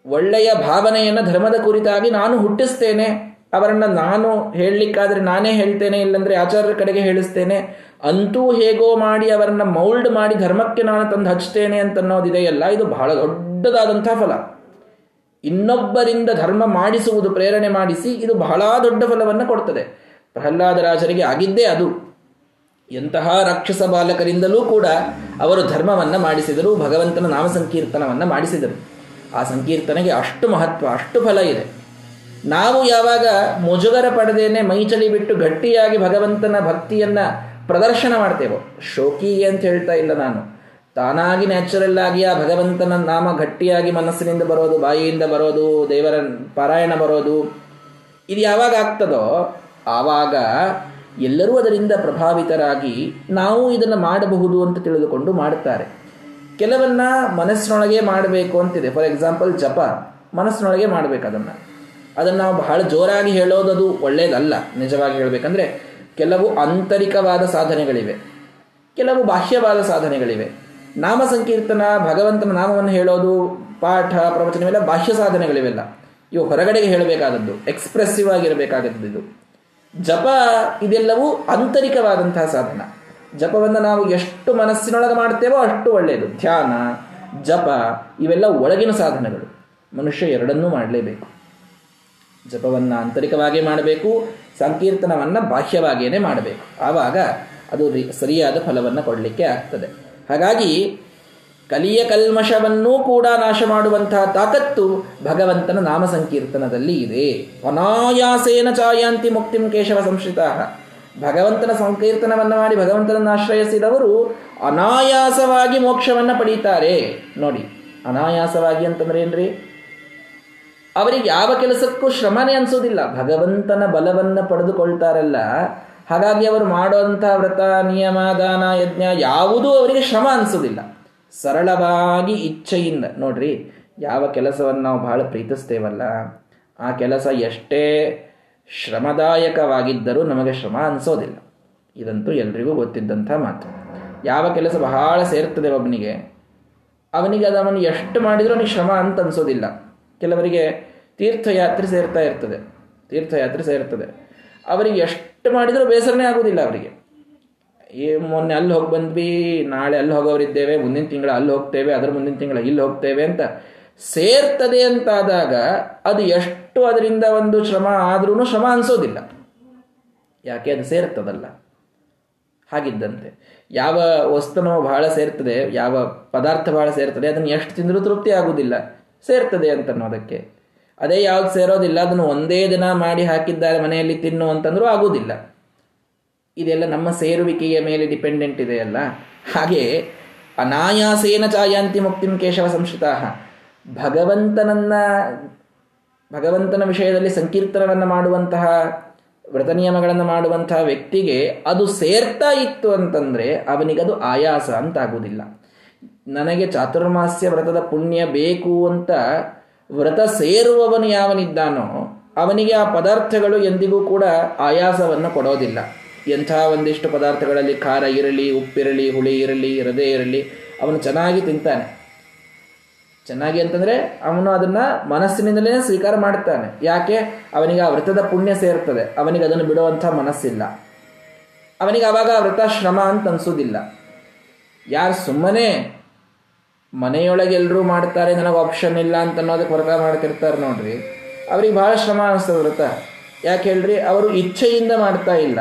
ಒಳ್ಳೆಯ ಭಾವನೆಯನ್ನು ಧರ್ಮದ ಕುರಿತಾಗಿ ನಾನು ಹುಟ್ಟಿಸ್ತೇನೆ. ಅವರನ್ನ ನಾನು ಹೇಳಲಿಕ್ಕಾದ್ರೆ ನಾನೇ ಹೇಳ್ತೇನೆ, ಇಲ್ಲಂದ್ರೆ ಆಚಾರ್ಯರ ಕಡೆಗೆ ಹೇಳಿಸ್ತೇನೆ. ಅಂತೂ ಹೇಗೋ ಮಾಡಿ ಅವರನ್ನು ಮೌಲ್ಡ್ ಮಾಡಿ ಧರ್ಮಕ್ಕೆ ನಾನು ತಂದು ಹಚ್ತೇನೆ ಅಂತ ಅನ್ನೋದಿದೆಯಲ್ಲ ಇದು ಬಹಳ ದೊಡ್ಡದಾದಂಥ ಫಲ. ಇನ್ನೊಬ್ಬರಿಂದ ಧರ್ಮ ಮಾಡಿಸುವುದು ಪ್ರೇರಣೆ ಮಾಡಿಸಿ ಇದು ಬಹಳ ದೊಡ್ಡ ಫಲವನ್ನು ಕೊಡ್ತದೆ. ಪ್ರಹ್ಲಾದರಾಜರಿಗೆ ಆಗಿದ್ದೇ ಅದು. ಎಂತಹ ರಾಕ್ಷಸ ಬಾಲಕರಿಂದಲೂ ಕೂಡ ಅವರು ಧರ್ಮವನ್ನು ಮಾಡಿಸಿದರು, ಭಗವಂತನ ನಾಮ ಸಂಕೀರ್ತನವನ್ನು ಮಾಡಿಸಿದರು. ಆ ಸಂಕೀರ್ತನೆಗೆ ಅಷ್ಟು ಮಹತ್ವ, ಅಷ್ಟು ಫಲ ಇದೆ. ನಾವು ಯಾವಾಗ ಮುಜುಗರ ಪಡೆದೇನೆ ಮೈಚಳಿ ಬಿಟ್ಟು ಗಟ್ಟಿಯಾಗಿ ಭಗವಂತನ ಭಕ್ತಿಯನ್ನ ಪ್ರದರ್ಶನ ಮಾಡ್ತೇವೋ? ಶೋಕಿಗೆ ಅಂತ ಹೇಳ್ತಾ ಇಲ್ಲ ನಾನು. ತಾನಾಗಿ ನ್ಯಾಚುರಲ್ ಆಗಿ ಆ ಭಗವಂತನ ನಾಮ ಗಟ್ಟಿಯಾಗಿ ಮನಸ್ಸಿನಿಂದ ಬರೋದು, ಬಾಯಿಯಿಂದ ಬರೋದು, ದೇವರ ಪಾರಾಯಣ ಬರೋದು, ಇದು ಯಾವಾಗ ಆಗ್ತದೋ? ಆವಾಗ ಎಲ್ಲರೂ ಅದರಿಂದ ಪ್ರಭಾವಿತರಾಗಿ ನಾವು ಇದನ್ನು ಮಾಡಬಹುದು ಅಂತ ತಿಳಿದುಕೊಂಡು ಮಾಡ್ತಾರೆ. ಕೆಲವನ್ನ ಮನಸ್ಸಿನೊಳಗೆ ಮಾಡಬೇಕು ಅಂತಿದೆ. ಫಾರ್ ಎಕ್ಸಾಂಪಲ್ ಜಪ. ಮನಸ್ಸಿನೊಳಗೆ ಮಾಡಬೇಕು ಅದನ್ನು. ಅದನ್ನು ನಾವು ಬಹಳ ಜೋರಾಗಿ ಹೇಳೋದದು ಒಳ್ಳೆಯದಲ್ಲ ನಿಜವಾಗಿ ಹೇಳಬೇಕಂದ್ರೆ ಕೆಲವು ಆಂತರಿಕವಾದ ಸಾಧನೆಗಳಿವೆ. ಕೆಲವು ಬಾಹ್ಯವಾದ ಸಾಧನೆಗಳಿವೆ. ನಾಮ ಸಂಕೀರ್ತನ ಭಗವಂತನ ನಾಮವನ್ನು ಹೇಳೋದು, ಪಾಠ, ಪ್ರವಚನವೆಲ್ಲ ಬಾಹ್ಯ ಸಾಧನೆಗಳಿವೆಲ್ಲ. ಇವು ಹೊರಗಡೆಗೆ ಹೇಳಬೇಕಾದದ್ದು ಎಕ್ಸ್ಪ್ರೆಸಿವ್ ಆಗಿರಬೇಕಾದದ್ದು ಇದು. ಜಪ ಇದೆಲ್ಲವೂ ಆಂತರಿಕವಾದಂತಹ ಸಾಧನ. ಜಪವನ್ನು ನಾವು ಎಷ್ಟು ಮನಸ್ಸಿನೊಳಗೆ ಮಾಡ್ತೇವೋ ಅಷ್ಟು ಒಳ್ಳೆಯದು ಧ್ಯಾನ, ಜಪ ಇವೆಲ್ಲ ಒಳಗಿನ ಸಾಧನಗಳು. ಮನುಷ್ಯ ಎರಡನ್ನೂ ಮಾಡಲೇಬೇಕು. ಜಪವನ್ನು ಆಂತರಿಕವಾಗಿ ಮಾಡಬೇಕು, ಸಂಕೀರ್ತನವನ್ನು ಬಾಹ್ಯವಾಗಿಯೇ ಮಾಡಬೇಕು. ಆವಾಗ ಅದು ಸರಿಯಾದ ಫಲವನ್ನು ಕೊಡಲಿಕ್ಕೆ ಆಗ್ತದೆ. ಹಾಗಾಗಿ ಕಲಿಯ ಕಲ್ಮಶವನ್ನೂ ಕೂಡ ನಾಶ ಮಾಡುವಂತಹ ತಾಕತ್ತು ಭಗವಂತನ ನಾಮ ಸಂಕೀರ್ತನದಲ್ಲಿ ಇದೆ. ಅನಾಯಾಸೇನ ಚಾಯಾಂತಿ ಮುಕ್ತಿಂ ಕೇಶವ ಸಂಶ್ರಿತ ಭಗವಂತನ ಸಂಕೀರ್ತನವನ್ನು ಮಾಡಿ ಭಗವಂತನನ್ನು ಆಶ್ರಯಿಸಿದವರು ಅನಾಯಾಸವಾಗಿ ಮೋಕ್ಷವನ್ನು ಪಡೀತಾರೆ. ನೋಡಿ, ಅನಾಯಾಸವಾಗಿ ಅಂತಂದ್ರೆ ಏನ್ರಿ? ಅವರಿಗೆ ಯಾವ ಕೆಲಸಕ್ಕೂ ಶ್ರಮನೇ ಅನ್ಸೋದಿಲ್ಲ. ಭಗವಂತನ ಬಲವನ್ನು ಪಡೆದುಕೊಳ್ತಾರಲ್ಲ. ಹಾಗಾಗಿ ಅವರು ಮಾಡುವಂಥ ವ್ರತ, ನಿಯಮ, ದಾನ, ಯಜ್ಞ ಯಾವುದೂ ಅವರಿಗೆ ಶ್ರಮ ಅನಿಸೋದಿಲ್ಲ. ಸರಳವಾಗಿ ಇಚ್ಛೆಯಿಂದ ನೋಡ್ರಿ, ಯಾವ ಕೆಲಸವನ್ನು ನಾವು ಬಹಳ ಪ್ರೀತಿಸ್ತೇವಲ್ಲ. ಆ ಕೆಲಸ ಎಷ್ಟೇ ಶ್ರಮದಾಯಕವಾಗಿದ್ದರೂ ನಮಗೆ ಶ್ರಮ ಅನಿಸೋದಿಲ್ಲ. ಇದಂತೂ ಎಲ್ರಿಗೂ ಗೊತ್ತಿದ್ದಂಥ ಮಾತು. ಯಾವ ಕೆಲಸ ಬಹಳ ಸೇರ್ತದೆ ಒಬ್ಬನಿಗೆ. ಅವನಿಗೆ ಅದನ್ನು ಎಷ್ಟು ಮಾಡಿದರೂ ಅವನಿಗೆ ಶ್ರಮ ಅಂತ ಅನಿಸೋದಿಲ್ಲ. ಕೆಲವರಿಗೆ ತೀರ್ಥಯಾತ್ರೆ ಸೇರ್ತಾ ಇರ್ತದೆ. ತೀರ್ಥಯಾತ್ರೆ ಸೇರ್ತದೆ. ಅವರಿಗೆ ಎಷ್ಟು ಮಾಡಿದರೂ ಬೇಸರನೇ ಆಗೋದಿಲ್ಲ ಅವರಿಗೆ. ಈ ಮೊನ್ನೆ ಅಲ್ಲಿ ಹೋಗಿ ಬಂದ್ವಿ, ನಾಳೆ ಅಲ್ಲಿ ಹೋಗೋರಿದ್ದೇವೆ ಮುಂದಿನ ತಿಂಗಳು ಅಲ್ಲಿ ಹೋಗ್ತೇವೆ, ಅದರ ಮುಂದಿನ ತಿಂಗಳು ಇಲ್ಲಿ ಹೋಗ್ತೇವೆ ಅಂತ ಸೇರ್ತದೆ ಅಂತಾದಾಗ ಅದು ಎಷ್ಟು ಅದರಿಂದ ಒಂದು ಶ್ರಮ ಆದ್ರೂ ಶ್ರಮ ಅನಿಸೋದಿಲ್ಲ. ಯಾಕೆ ಅದು ಸೇರ್ತದಲ್ಲ? ಹಾಗಿದ್ದಂತೆ. ಯಾವ ವಸ್ತುನೋ ಬಹಳ ಸೇರ್ತದೆ, ಯಾವ ಪದಾರ್ಥ ಬಹಳ ಸೇರ್ತದೆ, ಅದನ್ನು ಎಷ್ಟು ತಿಂದರೂ ತೃಪ್ತಿ ಆಗುವುದಿಲ್ಲ ಸೇರ್ತದೆ ಅಂತ ಅನ್ನೋದಕ್ಕೆ ಅದೇ ಯಾವ್ದು ಸೇರೋದಿಲ್ಲ, ಅದನ್ನು ಒಂದೇ ದಿನ ಮಾಡಿ ಹಾಕಿದ್ದಾರೆ ಮನೆಯಲ್ಲಿ ತಿನ್ನು ಅಂತಂದ್ರೂ ಆಗುವುದಿಲ್ಲ ಇದೆಲ್ಲ ನಮ್ಮ ಸೇರುವಿಕೆಯ ಮೇಲೆ ಡಿಪೆಂಡೆಂಟ್ ಇದೆಯಲ್ಲ ಹಾಗೆ ಅನಾಯಾಸೇನ ಚಾಯಾಂತಿ ಮುಕ್ತಿಂ ಕೇಶವ ಸಂಶ್ರಿತ ಭಗವಂತನನ್ನ, ಭಗವಂತನ ವಿಷಯದಲ್ಲಿ ಸಂಕೀರ್ತನವನ್ನು ಮಾಡುವಂತಹ, ವ್ರತ ನಿಯಮಗಳನ್ನು ಮಾಡುವಂತಹ ವ್ಯಕ್ತಿಗೆ ಅದು ಸೇರ್ತಾ ಇತ್ತು ಅಂತಂದ್ರೆ ಅವನಿಗದು ಆಯಾಸ ಅಂತ ಆಗುವುದಿಲ್ಲ ನನಗೆ ಚಾತುರ್ಮಾಸ್ಯ ವ್ರತದ ಪುಣ್ಯ ಬೇಕು ಅಂತ ವ್ರತ ಸೇರುವವನು ಯಾವನಿದ್ದಾನೋ ಅವನಿಗೆ ಆ ಪದಾರ್ಥಗಳು ಎಂದಿಗೂ ಕೂಡ ಆಯಾಸವನ್ನು ಕೊಡೋದಿಲ್ಲ. ಎಂಥ ಒಂದಿಷ್ಟು ಪದಾರ್ಥಗಳಲ್ಲಿ ಖಾರ ಇರಲಿ, ಉಪ್ಪಿರಲಿ, ಹುಳಿ ಇರಲಿ, ಹೃದಯ ಇರಲಿ, ಅವನು ಚೆನ್ನಾಗಿ ತಿಂತಾನೆ. ಚೆನ್ನಾಗಿ ಅಂತಂದ್ರೆ ಅವನು ಅದನ್ನ ಮನಸ್ಸಿನಿಂದಲೇ ಸ್ವೀಕಾರ ಮಾಡ್ತಾನೆ ಯಾಕೆ? ಅವನಿಗೆ ಆ ವ್ರತದ ಪುಣ್ಯ ಸೇರ್ತದೆ. ಅವನಿಗೆ ಅದನ್ನು ಬಿಡುವಂಥ ಮನಸ್ಸಿಲ್ಲ. ಅವನಿಗೆ ಅವಾಗ ವ್ರತ ಶ್ರಮ ಅಂತ ಅನ್ಸೋದಿಲ್ಲ ಯಾರು ಸುಮ್ಮನೆ ಮನೆಯೊಳಗೆ ಎಲ್ಲರೂ ಮಾಡ್ತಾರೆ, ನನಗೆ ಆಪ್ಷನ್ ಇಲ್ಲ ಅಂತ ಅನ್ನೋದಕ್ಕೆ ವ್ರತ ಮಾಡ್ತಿರ್ತಾರೆ ನೋಡ್ರಿ. ಅವ್ರಿಗೆ ಭಾಳ ಶ್ರಮ ಅನಿಸ್ತದೆ ವ್ರತ ಯಾಕೆ ಹೇಳ್ರಿ? ಅವರು ಇಚ್ಛೆಯಿಂದ ಮಾಡ್ತಾ ಇಲ್ಲ.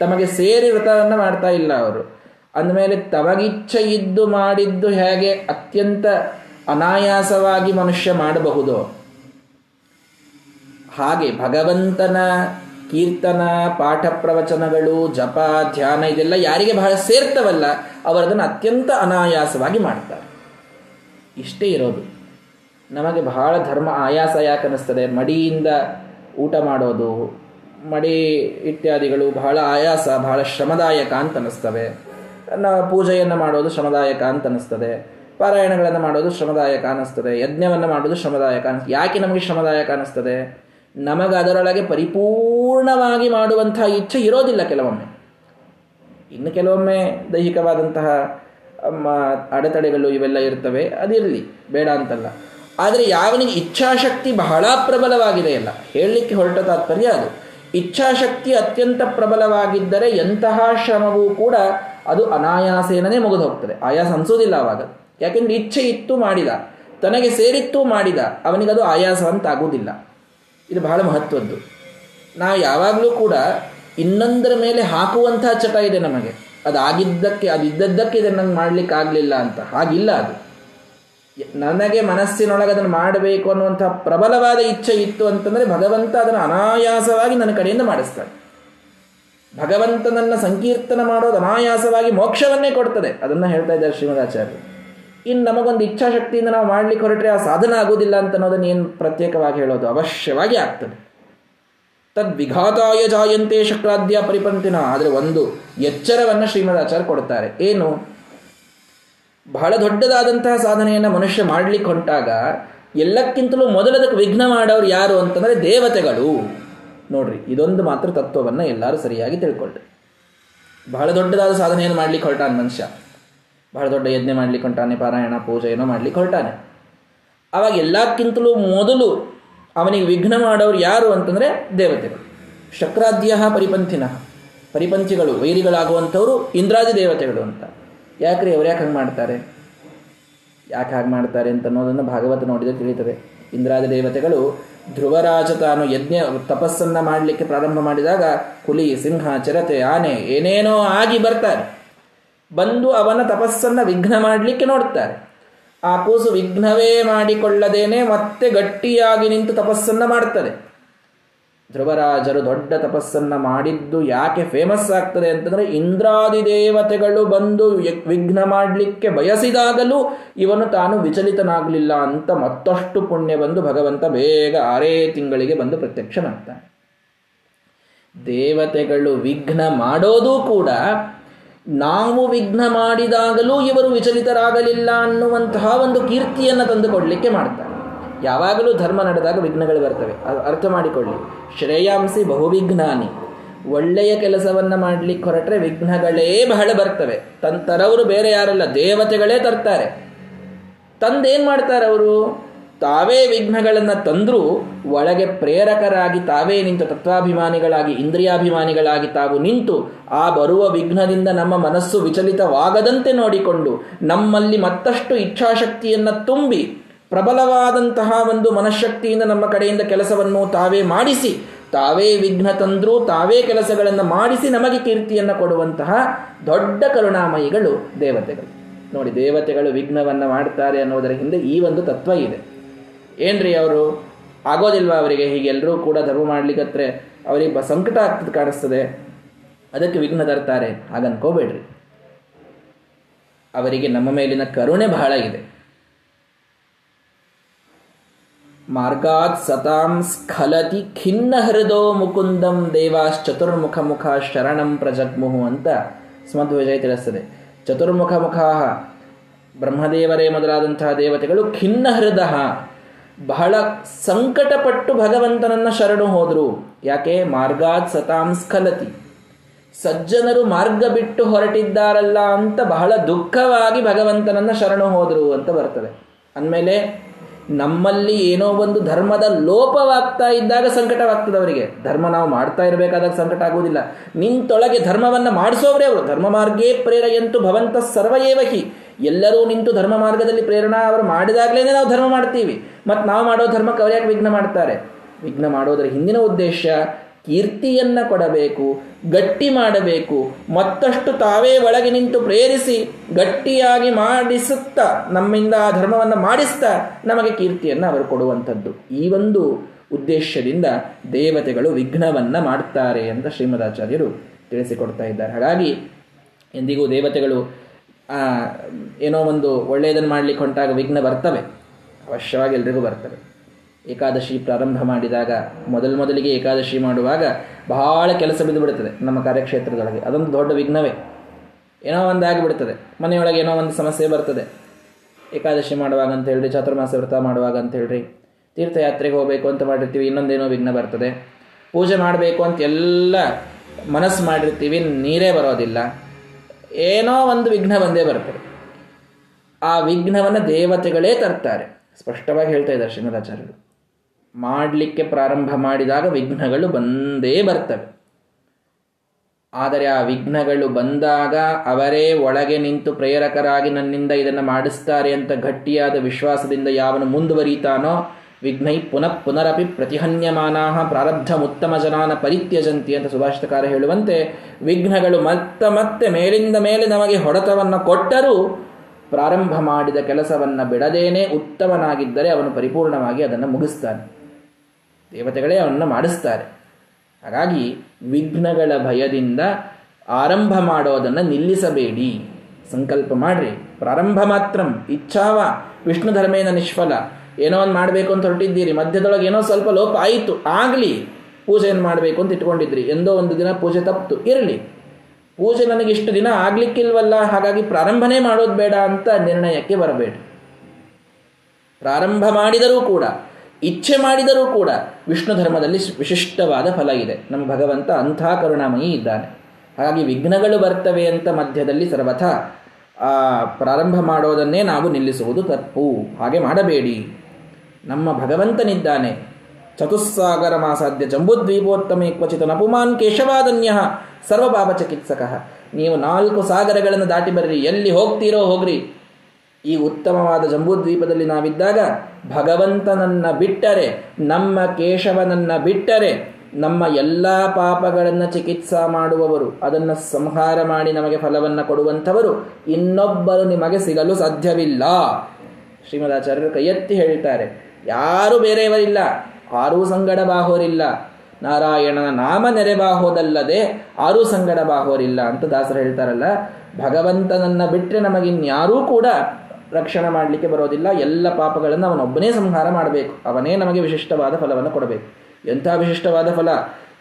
ತಮಗೆ ಸೇರಿ ವ್ರತವನ್ನು ಮಾಡ್ತಾ ಇಲ್ಲ ಅವರು. ಅಂದಮೇಲೆ ತಮಗಿಚ್ಛೆ ಇದ್ದು ಮಾಡಿದ್ದು ಹೇಗೆ ಅತ್ಯಂತ ಅನಾಯಾಸವಾಗಿ ಮನುಷ್ಯ ಮಾಡಬಹುದು? ಹಾಗೆ ಭಗವಂತನ ಕೀರ್ತನ, ಪಾಠ ಪ್ರವಚನಗಳು, ಜಪ, ಧ್ಯಾನ ಇದೆಲ್ಲ ಯಾರಿಗೆ ಬಹಳ ಸೇರ್ತವಲ್ಲ, ಅವರದನ್ನು ಅತ್ಯಂತ ಅನಾಯಾಸವಾಗಿ ಮಾಡ್ತಾರೆ. ಇಷ್ಟೇ ಇರೋದು. ನಮಗೆ ಬಹಳ ಧರ್ಮ ಆಯಾಸ ಯಾಕೆ ಅನ್ನಿಸ್ತದೆ ಮಡಿಯಿಂದ ಊಟ ಮಾಡೋದು, ಮಡಿ ಇತ್ಯಾದಿಗಳು ಬಹಳ ಆಯಾಸ, ಬಹಳ ಶ್ರಮದಾಯಕ ಅಂತ ಅನ್ನಿಸ್ತವೆ ಪೂಜೆಯನ್ನು ಮಾಡೋದು ಶ್ರಮದಾಯಕ ಅಂತ ಅನ್ನಿಸ್ತದೆ ಪಾರಾಯಣಗಳನ್ನು ಮಾಡೋದು ಶ್ರಮದಾಯಕ ಅನ್ನಿಸ್ತದೆ. ಯಜ್ಞವನ್ನು ಮಾಡೋದು ಶ್ರಮದಾಯಕ ಅನಿಸ್ತದೆ ಯಾಕೆ ನಮಗೆ ಶ್ರಮದಾಯಕ ಅನ್ನಿಸ್ತದೆ? ನಮಗೆ ಅದರೊಳಗೆ ಪರಿಪೂರ್ಣವಾಗಿ ಮಾಡುವಂತಹ ಇಚ್ಛೆ ಇರೋದಿಲ್ಲ ಕೆಲವೊಮ್ಮೆ. ಇನ್ನು ಕೆಲವೊಮ್ಮೆ ದೈಹಿಕವಾದಂತಹ ಅಡೆತಡೆಗಳು ಇವೆಲ್ಲ ಇರ್ತವೆ, ಅದಿರಲಿ, ಬೇಡ ಅಂತಲ್ಲ. ಆದರೆ ಯಾವನಿಗೆ ಇಚ್ಛಾಶಕ್ತಿ ಬಹಳ ಪ್ರಬಲವಾಗಿದೆ ಅಲ್ಲ ಹೇಳಲಿಕ್ಕೆ ಹೊರಟ ತಾತ್ಪರ್ಯ ಅದು. ಇಚ್ಛಾಶಕ್ತಿ ಅತ್ಯಂತ ಪ್ರಬಲವಾಗಿದ್ದರೆ ಎಂತಹ ಶ್ರಮವೂ ಕೂಡ ಅದು ಅನಾಯಾಸೇನೇ ಮುಗಿದು ಹೋಗ್ತದೆ ಆಯಾಸ ಅನಿಸೋದಿಲ್ಲ ಅವಾಗ. ಯಾಕೆಂದ್ರೆ ಇಚ್ಛೆ ಇತ್ತು ಮಾಡಿದ, ತನಗೆ ಸೇರಿತ್ತು ಮಾಡಿದ, ಅವನಿಗದು ಆಯಾಸ ಅಂತ ಆಗುವುದಿಲ್ಲ ಇದು ಬಹಳ ಮಹತ್ವದ್ದು. ನಾವು ಯಾವಾಗಲೂ ಕೂಡ ಇನ್ನೊಂದರ ಮೇಲೆ ಹಾಕುವಂತಹ ಚಟ ಇದೆ ನಮಗೆ. ಅದಾಗಿದ್ದಕ್ಕೆ, ಅದಿದ್ದದ್ದಕ್ಕೆ ಇದನ್ನು ನಂಗೆ ಮಾಡ್ಲಿಕ್ಕೆ ಆಗಲಿಲ್ಲ ಅಂತ. ಹಾಗಿಲ್ಲ ಅದು. ನನಗೆ ಮನಸ್ಸಿನೊಳಗೆ ಅದನ್ನು ಮಾಡಬೇಕು ಅನ್ನುವಂಥ ಪ್ರಬಲವಾದ ಇಚ್ಛೆ ಇತ್ತು ಅಂತಂದರೆ ಭಗವಂತ ಅದನ್ನು ಅನಾಯಾಸವಾಗಿ ನನ್ನ ಕಡೆಯಿಂದ ಮಾಡಿಸ್ತಾನೆ. ಭಗವಂತನನ್ನು ಸಂಕೀರ್ತನ ಮಾಡೋದು ಅನಾಯಾಸವಾಗಿ ಮೋಕ್ಷವನ್ನೇ ಕೊಡ್ತದೆ. ಅದನ್ನು ಹೇಳ್ತಾ ಇದ್ದಾರೆ ಶ್ರೀಮದಾಚಾರ್ಯರು ಇನ್ನು ನಮಗೊಂದು ಇಚ್ಛಾಶಕ್ತಿಯಿಂದ ನಾವು ಮಾಡ್ಲಿಕ್ಕೆ ಹೊರಟ್ರೆ ಆ ಸಾಧನ ಆಗೋದಿಲ್ಲ ಅಂತ ಅನ್ನೋದನ್ನು ಏನು ಪ್ರತ್ಯೇಕವಾಗಿ ಹೇಳೋದು? ಅವಶ್ಯವಾಗಿ ಆಗ್ತದೆ. ತದ್ವಿಘಾತಾಯ ಜಾಯಂತೆ ಶಕ್ರಾದ್ಯ ಪರಿಪಂತಿನ. ಆದರೆ ಒಂದು ಎಚ್ಚರವನ್ನು ಶ್ರೀಮದಾಚಾರ್ಯ ಕೊಡ್ತಾರೆ. ಏನು? ಬಹಳ ದೊಡ್ಡದಾದಂತಹ ಸಾಧನೆಯನ್ನು ಮನುಷ್ಯ ಮಾಡಲಿಕ್ಕೆ ಹೊಂಟಾಗ ಎಲ್ಲಕ್ಕಿಂತಲೂ ಮೊದಲದಕ್ಕೆ ವಿಘ್ನ ಮಾಡೋರು ಯಾರು ಅಂತಂದರೆ ದೇವತೆಗಳು. ನೋಡ್ರಿ, ಇದೊಂದು ಮಾತ್ರ ತತ್ವವನ್ನು ಎಲ್ಲರೂ ಸರಿಯಾಗಿ ತಿಳ್ಕೊಳ್ಳಿ ಬಹಳ ದೊಡ್ಡದಾದ ಸಾಧನೆಯನ್ನು ಮಾಡ್ಲಿಕ್ಕೆ ಹೊರಟಾನ ಮನುಷ್ಯ. ಬಹಳ ದೊಡ್ಡ ಯಜ್ಞೆ ಮಾಡ್ಲಿಕ್ಕೆ ಹೊಂಟಾನೆ ಪಾರಾಯಣ, ಪೂಜೆ ಏನೋ ಮಾಡ್ಲಿಕ್ಕೆ ಹೊರಟಾನೆ ಅವಾಗ ಎಲ್ಲಕ್ಕಿಂತಲೂ ಮೊದಲು ಅವನಿಗೆ ವಿಘ್ನ ಮಾಡೋರು ಯಾರು ಅಂತಂದರೆ ದೇವತೆಗಳು. ಶಕ್ರಾದ್ಯ ಪರಿಪಂಥಿನ. ಪರಿಪಂಥಿಗಳು, ವೈರಿಗಳಾಗುವಂಥವರು ಇಂದ್ರಾದಿ ದೇವತೆಗಳು ಅಂತ. ಯಾಕ್ರಿ ಅವ್ರು ಯಾಕೆ ಹಂಗೆ ಮಾಡ್ತಾರೆ? ಯಾಕೆ ಹಾಗೆ ಮಾಡ್ತಾರೆ ಅಂತ ಅನ್ನೋದನ್ನು ಭಾಗವತ ನೋಡಿದರೆ ತಿಳಿತದೆ. ಇಂದ್ರಾದಿ ದೇವತೆಗಳು ಧ್ರುವರಾಜ ತಾನು ಯಜ್ಞ, ತಪಸ್ಸನ್ನು ಮಾಡಲಿಕ್ಕೆ ಪ್ರಾರಂಭ ಮಾಡಿದಾಗ ಹುಲಿ ಸಿಂಹ, ಚಿರತೆ, ಆನೆ ಏನೇನೋ ಆಗಿ ಬರ್ತಾರೆ. ಬಂದು ಅವನ ತಪಸ್ಸನ್ನು ವಿಘ್ನ ಮಾಡಲಿಕ್ಕೆ ನೋಡ್ತಾರೆ. ಆ ಕೂಸು ವಿಘ್ನವೇ ಮಾಡಿಕೊಳ್ಳದೇನೆ ಮತ್ತೆ ಗಟ್ಟಿಯಾಗಿ ನಿಂತು ತಪಸ್ಸನ್ನು ಮಾಡ್ತದೆ. ಧ್ರುವರಾಜರು ದೊಡ್ಡ ತಪಸ್ಸನ್ನ ಮಾಡಿದ್ದು ಯಾಕೆ ಫೇಮಸ್ ಆಗ್ತದೆ ಅಂತಂದ್ರೆ ಇಂದ್ರಾದಿ ದೇವತೆಗಳು ಬಂದು ವಿಘ್ನ ಮಾಡಲಿಕ್ಕೆ ಬಯಸಿದಾಗಲೂ ಇವನು ತಾನು ವಿಚಲಿತನಾಗಲಿಲ್ಲ ಅಂತ ಮತ್ತಷ್ಟು ಪುಣ್ಯ ಬಂದು ಭಗವಂತ ಬೇಗ ಆರೇ ತಿಂಗಳಿಗೆ ಬಂದು ಪ್ರತ್ಯಕ್ಷನಾಗ್ತಾನೆ. ದೇವತೆಗಳು ವಿಘ್ನ ಮಾಡೋದು ಕೂಡ ನಾವು ವಿಘ್ನ ಮಾಡಿದಾಗಲೂ ಇವರು ವಿಚಲಿತರಾಗಲಿಲ್ಲ ಅನ್ನುವಂತಹ ಒಂದು ಕೀರ್ತಿಯನ್ನು ತಂದುಕೊಡಲಿಕ್ಕೆ ಮಾಡ್ತಾರೆ. ಯಾವಾಗಲೂ ಧರ್ಮ ನಡೆದಾಗ ವಿಘ್ನಗಳು ಬರ್ತವೆ. ಅರ್ಥ ಮಾಡಿಕೊಳ್ಳಿ. ಶ್ರೇಯಾಂಸಿ ಬಹುವಿಘ್ನಾನಿ. ಒಳ್ಳೆಯ ಕೆಲಸವನ್ನು ಮಾಡಲಿಕ್ಕೆ ಹೊರಟ್ರೆ ವಿಘ್ನಗಳೇ ಬಹಳ ಬರ್ತವೆ. ತಂತರವರು ತರವರು ಬೇರೆ ಯಾರಲ್ಲ, ದೇವತೆಗಳೇ ತರ್ತಾರೆ. ತಂದೇನು ಮಾಡ್ತಾರೆ ಅವರು? ತಾವೇ ವಿಘ್ನಗಳನ್ನು ತಂದರೂ ಒಳಗೆ ಪ್ರೇರಕರಾಗಿ ತಾವೇ ನಿಂತು ತತ್ವಾಭಿಮಾನಿಗಳಾಗಿ, ಇಂದ್ರಿಯಾಭಿಮಾನಿಗಳಾಗಿ ತಾವು ನಿಂತು ಆ ಬರುವ ವಿಘ್ನದಿಂದ ನಮ್ಮ ಮನಸ್ಸು ವಿಚಲಿತವಾಗದಂತೆ ನೋಡಿಕೊಂಡು ನಮ್ಮಲ್ಲಿ ಮತ್ತಷ್ಟು ಇಚ್ಛಾಶಕ್ತಿಯನ್ನು ತುಂಬಿ ಪ್ರಬಲವಾದಂತಹ ಒಂದು ಮನಃಶಕ್ತಿಯಿಂದ ನಮ್ಮ ಕಡೆಯಿಂದ ಕೆಲಸವನ್ನು ತಾವೇ ಮಾಡಿಸಿ, ತಾವೇ ವಿಘ್ನ ತಂದರೂ ತಾವೇ ಕೆಲಸಗಳನ್ನು ಮಾಡಿಸಿ ನಮಗೆ ಕೀರ್ತಿಯನ್ನು ಕೊಡುವಂತಹ ದೊಡ್ಡ ಕರುಣಾಮಯಿಗಳು ದೇವತೆಗಳು. ನೋಡಿ ದೇವತೆಗಳು ವಿಘ್ನವನ್ನು ಮಾಡ್ತಾರೆ ಅನ್ನೋದರ ಹಿಂದೆ ಈ ಒಂದು ತತ್ವ ಇದೆ. ಏನ್ರಿ ಅವರು? ಆಗೋದಿಲ್ವಾ ಅವರಿಗೆ? ಹೀಗೆ ಎಲ್ಲರೂ ಕೂಡ ಧರ್ಮ ಮಾಡ್ಲಿಕ್ಕತ್ರೆ ಅವರಿಗೆ ಸಂಕಟ ಆಗ್ತದೆ ಕಾಣಿಸ್ತದೆ. ಅದಕ್ಕೆ ವಿಘ್ನ ತರ್ತಾರೆ. ಹಾಗನ್ಕೋಬೇಡ್ರಿ. ಅವರಿಗೆ ನಮ್ಮ ಮೇಲಿನ ಕರುಣೆ ಬಹಳ ಇದೆ. ಮಾರ್ಗಾತ್ ಸತಾಂ ಸ್ಖಲತಿ ಖಿನ್ನ ಹೃದೋ ಮುಕುಂದಂ ದೇವಾಶ್ಚತುರ್ಮುಖ ಮುಖ ಶರಣಂ ಪ್ರಜಗ್ಮುಹು ಅಂತ ಸ್ಮಧ್ವಜಯ ತಿಳಿಸ್ತದೆ. ಚತುರ್ಮುಖ ಮುಖ ಬ್ರಹ್ಮದೇವರೇ ಮೊದಲಾದಂತಹ ದೇವತೆಗಳು ಖಿನ್ನ ಹೃದಯ ಬಹಳ ಸಂಕಟಪಟ್ಟು ಭಗವಂತನನ್ನ ಶರಣು ಹೋದರು. ಯಾಕೆ? ಮಾರ್ಗಾತ್ ಸತಾಂ ಸ್ಖಲತಿ. ಸಜ್ಜನರು ಮಾರ್ಗ ಬಿಟ್ಟು ಹೊರಟಿದ್ದಾರಲ್ಲ ಅಂತ ಬಹಳ ದುಃಖವಾಗಿ ಭಗವಂತನನ್ನ ಶರಣು ಹೋದರು ಅಂತ ಬರ್ತದೆ. ಅಂದಮೇಲೆ ನಮ್ಮಲ್ಲಿ ಏನೋ ಒಂದು ಧರ್ಮದ ಲೋಪವಾಗ್ತಾ ಇದ್ದಾಗ ಸಂಕಟವಾಗ್ತದೆ ಅವರಿಗೆ ಧರ್ಮ ನಾವು ಮಾಡ್ತಾ ಇರಬೇಕಾದಾಗ ಸಂಕಟ ಆಗುವುದಿಲ್ಲ. ನಿಂತೊಳಗೆ ಧರ್ಮವನ್ನು ಮಾಡಿಸೋವ್ರೆ ಅವರು. ಧರ್ಮ ಮಾರ್ಗೇ ಪ್ರೇರೆಯಂತು ಭವಂತ ಸರ್ವಯೇವಹಿ. ಎಲ್ಲರೂ ನಿಂತು ಧರ್ಮ ಮಾರ್ಗದಲ್ಲಿ ಪ್ರೇರಣಾ ಅವರು ಮಾಡಿದಾಗಲೇ ನಾವು ಧರ್ಮ ಮಾಡ್ತೀವಿ. ಮತ್ತು ನಾವು ಮಾಡೋ ಧರ್ಮಕ್ಕೆ ಅವ್ರು ಯಾಕೆ ವಿಘ್ನ ಮಾಡ್ತಾರೆ? ವಿಘ್ನ ಮಾಡೋದರ ಹಿಂದಿನ ಉದ್ದೇಶ ಕೀರ್ತಿಯನ್ನು ಕೊಡಬೇಕು, ಗಟ್ಟಿ ಮಾಡಬೇಕು, ಮತ್ತಷ್ಟು ತಾವೇ ಒಳಗೆ ನಿಂತು ಪ್ರೇರಿಸಿ, ಗಟ್ಟಿಯಾಗಿ ಮಾಡಿಸುತ್ತಾ, ನಮ್ಮಿಂದ ಆ ಧರ್ಮವನ್ನು ಮಾಡಿಸ್ತಾ ನಮಗೆ ಕೀರ್ತಿಯನ್ನು ಅವರು ಕೊಡುವಂಥದ್ದು. ಈ ಒಂದು ಉದ್ದೇಶದಿಂದ ದೇವತೆಗಳು ವಿಘ್ನವನ್ನ ಮಾಡ್ತಾರೆ ಅಂತ ಶ್ರೀಮದಾಚಾರ್ಯರು ತಿಳಿಸಿಕೊಡ್ತಾ ಇದ್ದಾರೆ. ಹಾಗಾಗಿ ಎಂದಿಗೂ ದೇವತೆಗಳು ಏನೋ ಒಂದು ಒಳ್ಳೆಯದನ್ನು ಮಾಡಲಿಕ್ಕೆ ಹೊಂಟಾಗ ವಿಘ್ನ ಬರ್ತವೆ. ಅವಶ್ಯವಾಗಿ ಎಲ್ರಿಗೂ ಬರ್ತವೆ. ಏಕಾದಶಿ ಪ್ರಾರಂಭ ಮಾಡಿದಾಗ, ಮೊದಲು ಮೊದಲಿಗೆ ಏಕಾದಶಿ ಮಾಡುವಾಗ ಬಹಳ ಕೆಲಸ ಬಿದ್ದು ಬಿಡುತ್ತದೆ ನಮ್ಮ ಕಾರ್ಯಕ್ಷೇತ್ರದೊಳಗೆ. ಅದೊಂದು ದೊಡ್ಡ ವಿಘ್ನವೇ. ಏನೋ ಒಂದು ಆಗಿಬಿಡ್ತದೆ. ಮನೆಯೊಳಗೆ ಏನೋ ಒಂದು ಸಮಸ್ಯೆ ಬರ್ತದೆ. ಏಕಾದಶಿ ಮಾಡುವಾಗ ಅಂತ ಹೇಳ್ರಿ, ಚಾತುರ್ಮಾಸ ವ್ರತ ಮಾಡುವಾಗ ಅಂತ ಹೇಳ್ರಿ, ತೀರ್ಥಯಾತ್ರೆಗೆ ಹೋಗಬೇಕು ಅಂತ ಮಾಡಿರ್ತೀವಿ, ಇನ್ನೊಂದೇನೋ ವಿಘ್ನ ಬರ್ತದೆ. ಪೂಜೆ ಮಾಡಬೇಕು ಅಂತ ಎಲ್ಲ ಮನಸ್ಸು ಮಾಡಿರ್ತೀವಿ, ನೀರೇ ಬರೋದಿಲ್ಲ. ಏನೋ ಒಂದು ವಿಘ್ನ ಬಂದೇ ಬರ್ತದೆ ಆ ವಿಘ್ನವನ್ನು ದೇವತೆಗಳೇ ತರ್ತಾರೆ. ಸ್ಪಷ್ಟವಾಗಿ ಹೇಳ್ತಾ ಇದ್ದಾರೆ ಶ್ರೀಮದಾಚಾರ್ಯರು ಮಾಡಲಿಕ್ಕೆ ಪ್ರಾರಂಭ ಮಾಡಿದಾಗ ವಿಘ್ನಗಳು ಬಂದೇ ಬರ್ತವೆ. ಆದರೆ ಆ ವಿಘ್ನಗಳು ಬಂದಾಗ ಅವರೇ ಒಳಗೆ ನಿಂತು ಪ್ರೇರಕರಾಗಿ ನನ್ನಿಂದ ಇದನ್ನು ಮಾಡಿಸ್ತಾರೆ ಅಂತ ಗಟ್ಟಿಯಾದ ವಿಶ್ವಾಸದಿಂದ ಯಾವನು ಮುಂದುವರಿತಾನೋ ವಿಘ್ನೈ ಪುನಃ ಪುನರಪಿ ಪ್ರತಿಹನ್ಯಮಾನಾ ಪ್ರಾರಬ್ಧ ಉತ್ತಮ ಜನಾನ ಪರಿತ್ಯಜಂತಿ ಅಂತ ಸುಭಾಷಿತಕಾರ ಹೇಳುವಂತೆ ವಿಘ್ನಗಳು ಮತ್ತೆ ಮತ್ತೆ ಮೇಲಿಂದ ಮೇಲೆ ನಮಗೆ ಹೊಡೆತವನ್ನು ಕೊಟ್ಟರೂ ಪ್ರಾರಂಭ ಮಾಡಿದ ಕೆಲಸವನ್ನು ಬಿಡದೇನೆ ಉತ್ತಮನಾಗಿದ್ದರೆ ಅವನು ಪರಿಪೂರ್ಣವಾಗಿ ಅದನ್ನು ಮುಗಿಸ್ತಾನೆ. ದೇವತೆಗಳೇ ಅವನ್ನು ಮಾಡಿಸ್ತಾರೆ. ಹಾಗಾಗಿ ವಿಘ್ನಗಳ ಭಯದಿಂದ ಆರಂಭ ಮಾಡೋದನ್ನು ನಿಲ್ಲಿಸಬೇಡಿ. ಸಂಕಲ್ಪ ಮಾಡ್ರಿ. ಪ್ರಾರಂಭ ಮಾತ್ರಂ. ಇಚ್ಛಾವ. ವಿಷ್ಣು ಧರ್ಮೇನ ನಿಷ್ಫಲ. ಏನೋ ಒಂದು ಮಾಡಬೇಕು ಅಂತ ಹೊರಟಿದ್ದೀರಿ. ಮಧ್ಯದೊಳಗೆ ಏನೋ ಸ್ವಲ್ಪ ಲೋಪ ಆಯಿತು. ಆಗಲಿ. ಪೂಜೆಯನ್ನು ಮಾಡಬೇಕು ಅಂತ ಇಟ್ಕೊಂಡಿದ್ರಿ. ಎಂದೋ ಒಂದು ದಿನ ಪೂಜೆ ತಪ್ಪಿತು. ಇರಲಿ. ಪೂಜೆ ನನಗೆ ಇಷ್ಟು ದಿನ ಆಗ್ಲಿಕ್ಕಿಲ್ವಲ್ಲ? ಹಾಗಾಗಿ ಪ್ರಾರಂಭನೇ ಮಾಡೋದು ಬೇಡ ಅಂತ ನಿರ್ಣಯಕ್ಕೆ ಬರಬೇಡಿ. ಪ್ರಾರಂಭ ಮಾಡಿದರೂ ಕೂಡ, ಇಚ್ಛೆ ಮಾಡಿದರೂ ಕೂಡ ವಿಷ್ಣು ಧರ್ಮದಲ್ಲಿ ವಿಶಿಷ್ಟವಾದ ಫಲ ಇದೆ. ನಮ್ಮ ಭಗವಂತ ಅಂಥ ಕರುಣಾಮಯಿ ಇದ್ದಾನೆ. ಹಾಗಾಗಿ ವಿಘ್ನಗಳು ಬರ್ತವೆ ಅಂತ ಮಧ್ಯದಲ್ಲಿ ಸರ್ವಥ ಪ್ರಾರಂಭ ಮಾಡೋದನ್ನೇ ನಾವು ನಿಲ್ಲಿಸುವುದು ತಪ್ಪು ಹಾಗೆ ಮಾಡಬೇಡಿ. ನಮ್ಮ ಭಗವಂತನಿದ್ದಾನೆ. ಚತುಸ್ಸಾಗರ ಮಾಸಾಧ್ಯ ಜಂಬುದ್ವೀಪೋತ್ತಮೇ ಕ್ವಚಿತ ನಪುಮಾನ್ ಕೇಶವಾದನ್ಯ ಸರ್ವಪಾಪ ಚಿಕಿತ್ಸಕ ನೀವು ನಾಲ್ಕು ಸಾಗರಗಳನ್ನು ದಾಟಿ ಬರ್ರಿ, ಎಲ್ಲಿ ಹೋಗ್ತೀರೋ ಹೋಗ್ರಿ. ಈ ಉತ್ತಮವಾದ ಜಂಬುದ್ವೀಪದಲ್ಲಿ ನಾವಿದ್ದಾಗ ಭಗವಂತನನ್ನ ಬಿಟ್ಟರೆ, ನಮ್ಮ ಕೇಶವನನ್ನ ಬಿಟ್ಟರೆ, ನಮ್ಮ ಎಲ್ಲ ಪಾಪಗಳನ್ನು ಚಿಕಿತ್ಸಾ ಮಾಡುವವರು, ಅದನ್ನು ಸಂಹಾರ ಮಾಡಿ ನಮಗೆ ಫಲವನ್ನು ಕೊಡುವಂಥವರು ಇನ್ನೊಬ್ಬರು ನಿಮಗೆ ಸಿಗಲು ಸಾಧ್ಯವಿಲ್ಲ. ಶ್ರೀಮದಾಚಾರ್ಯರು ಕೈಯೆತ್ತಿ ಹೇಳ್ತಾರೆ ಯಾರು ಬೇರೆಯವರಿಲ್ಲ, ಆರೂ ಸಂಗಡ ಬಾಹೋರಿಲ್ಲ. ನಾರಾಯಣನ ನಾಮ ನೆರೆಬಾಹೋದಲ್ಲದೆ ಆರೂ ಸಂಗಡ ಬಾಹೋರಿಲ್ಲ ಅಂತ ದಾಸರು ಹೇಳ್ತಾರಲ್ಲ. ಭಗವಂತನನ್ನ ಬಿಟ್ಟರೆ ನಮಗಿನ್ಯಾರೂ ಕೂಡ ರಕ್ಷಣೆ ಮಾಡಲಿಕ್ಕೆ ಬರೋದಿಲ್ಲ. ಎಲ್ಲ ಪಾಪಗಳನ್ನು ಅವನೊಬ್ಬನೇ ಸಂಹಾರ ಮಾಡಬೇಕು. ಅವನೇ ನಮಗೆ ವಿಶಿಷ್ಟವಾದ ಫಲವನ್ನು ಕೊಡಬೇಕು. ಎಂಥ ವಿಶಿಷ್ಟವಾದ ಫಲ?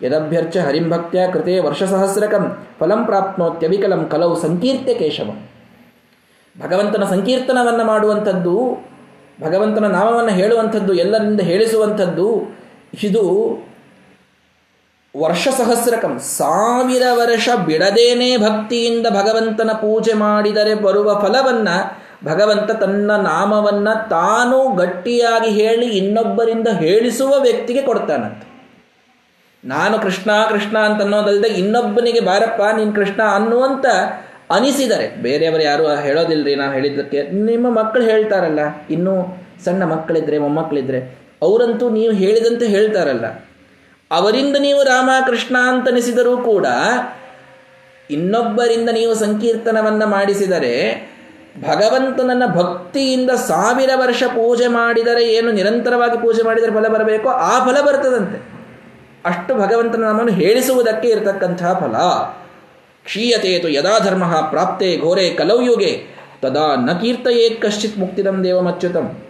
ಯದಭ್ಯರ್ಚ ಹರಿಂಭಕ್ತ್ಯ ಕೃತೆ ವರ್ಷಸಹಸ್ರಕಂ ಫಲಂ ಪ್ರಾಪ್ನೋತ್ಯವಿಕಲಂ ಕಲವು ಸಂಕೀರ್ತ್ಯ ಕೇಶವ. ಭಗವಂತನ ಸಂಕೀರ್ತನವನ್ನು ಮಾಡುವಂಥದ್ದು ಭಗವಂತನ ನಾಮವನ್ನು ಹೇಳುವಂಥದ್ದು, ಎಲ್ಲರಿಂದ ಹೇಳಿಸುವಂಥದ್ದು, ಇದು ವರ್ಷ ಸಹಸ್ರಕಂ, ಸಾವಿರ ವರ್ಷ ಬಿಡದೇನೆ ಭಕ್ತಿಯಿಂದ ಭಗವಂತನ ಪೂಜೆ ಮಾಡಿದರೆ ಬರುವ ಫಲವನ್ನು ಭಗವಂತ ತನ್ನ ನಾಮವನ್ನು ತಾನು ಗಟ್ಟಿಯಾಗಿ ಹೇಳಿ ಇನ್ನೊಬ್ಬರಿಂದ ಹೇಳಿಸುವ ವ್ಯಕ್ತಿಗೆ ಕೊಡ್ತಾನಂತ. ನಾನು ಕೃಷ್ಣ ಕೃಷ್ಣ ಅಂತ ಅನ್ನೋದಲ್ಲದೆ ಇನ್ನೊಬ್ಬನಿಗೆ ಬಾರಪ್ಪ, ನೀನು ಕೃಷ್ಣ ಅನ್ನುವಂತ ಅನಿಸಿದರೆ, ಬೇರೆಯವರು ಯಾರು ಹೇಳೋದಿಲ್ಲರಿ ನಾನು ಹೇಳಿದ್ದಕ್ಕೆ. ನಿಮ್ಮ ಮಕ್ಕಳು ಹೇಳ್ತಾರಲ್ಲ, ಇನ್ನೂ ಸಣ್ಣ ಮಕ್ಕಳಿದ್ರೆ, ಮೊಮ್ಮಕ್ಕಳಿದ್ರೆ, ಅವರಂತೂ ನೀವು ಹೇಳಿದಂತೆ ಹೇಳ್ತಾರಲ್ಲ. ಅವರಿಂದ ನೀವು ರಾಮಕೃಷ್ಣ ಅಂತನಿಸಿದರೂ ಕೂಡ, ಇನ್ನೊಬ್ಬರಿಂದ ನೀವು ಸಂಕೀರ್ತನವನ್ನ ಮಾಡಿಸಿದರೆ ಭಗವಂತನನ್ನ ಭಕ್ತಿಯಿಂದ ಸಾವಿರ ವರ್ಷ ಪೂಜೆ ಮಾಡಿದರೆ ಏನು ನಿರಂತರವಾಗಿ ಪೂಜೆ ಮಾಡಿದರೆ ಫಲ ಬರಬೇಕೋ, ಆ ಫಲ ಬರ್ತದಂತೆ. ಅಷ್ಟು ಭಗವಂತನ ನಮ್ಮನ್ನು ಹೇಳಿಸುವುದಕ್ಕೆ ಇರತಕ್ಕಂತಹ ಫಲ. ಕ್ಷೀಯತೇತು ಯದಾ ಧರ್ಮ ಪ್ರಾಪ್ತೆ ಘೋರೆ ಕಲೌಯುಗೆ, ತದಾ ನ ಕೀರ್ತಯೇ ಕಶ್ಚಿತ್ ಮುಕ್ತಿದಂ ದೇವಮಚ್ಯುತಂ.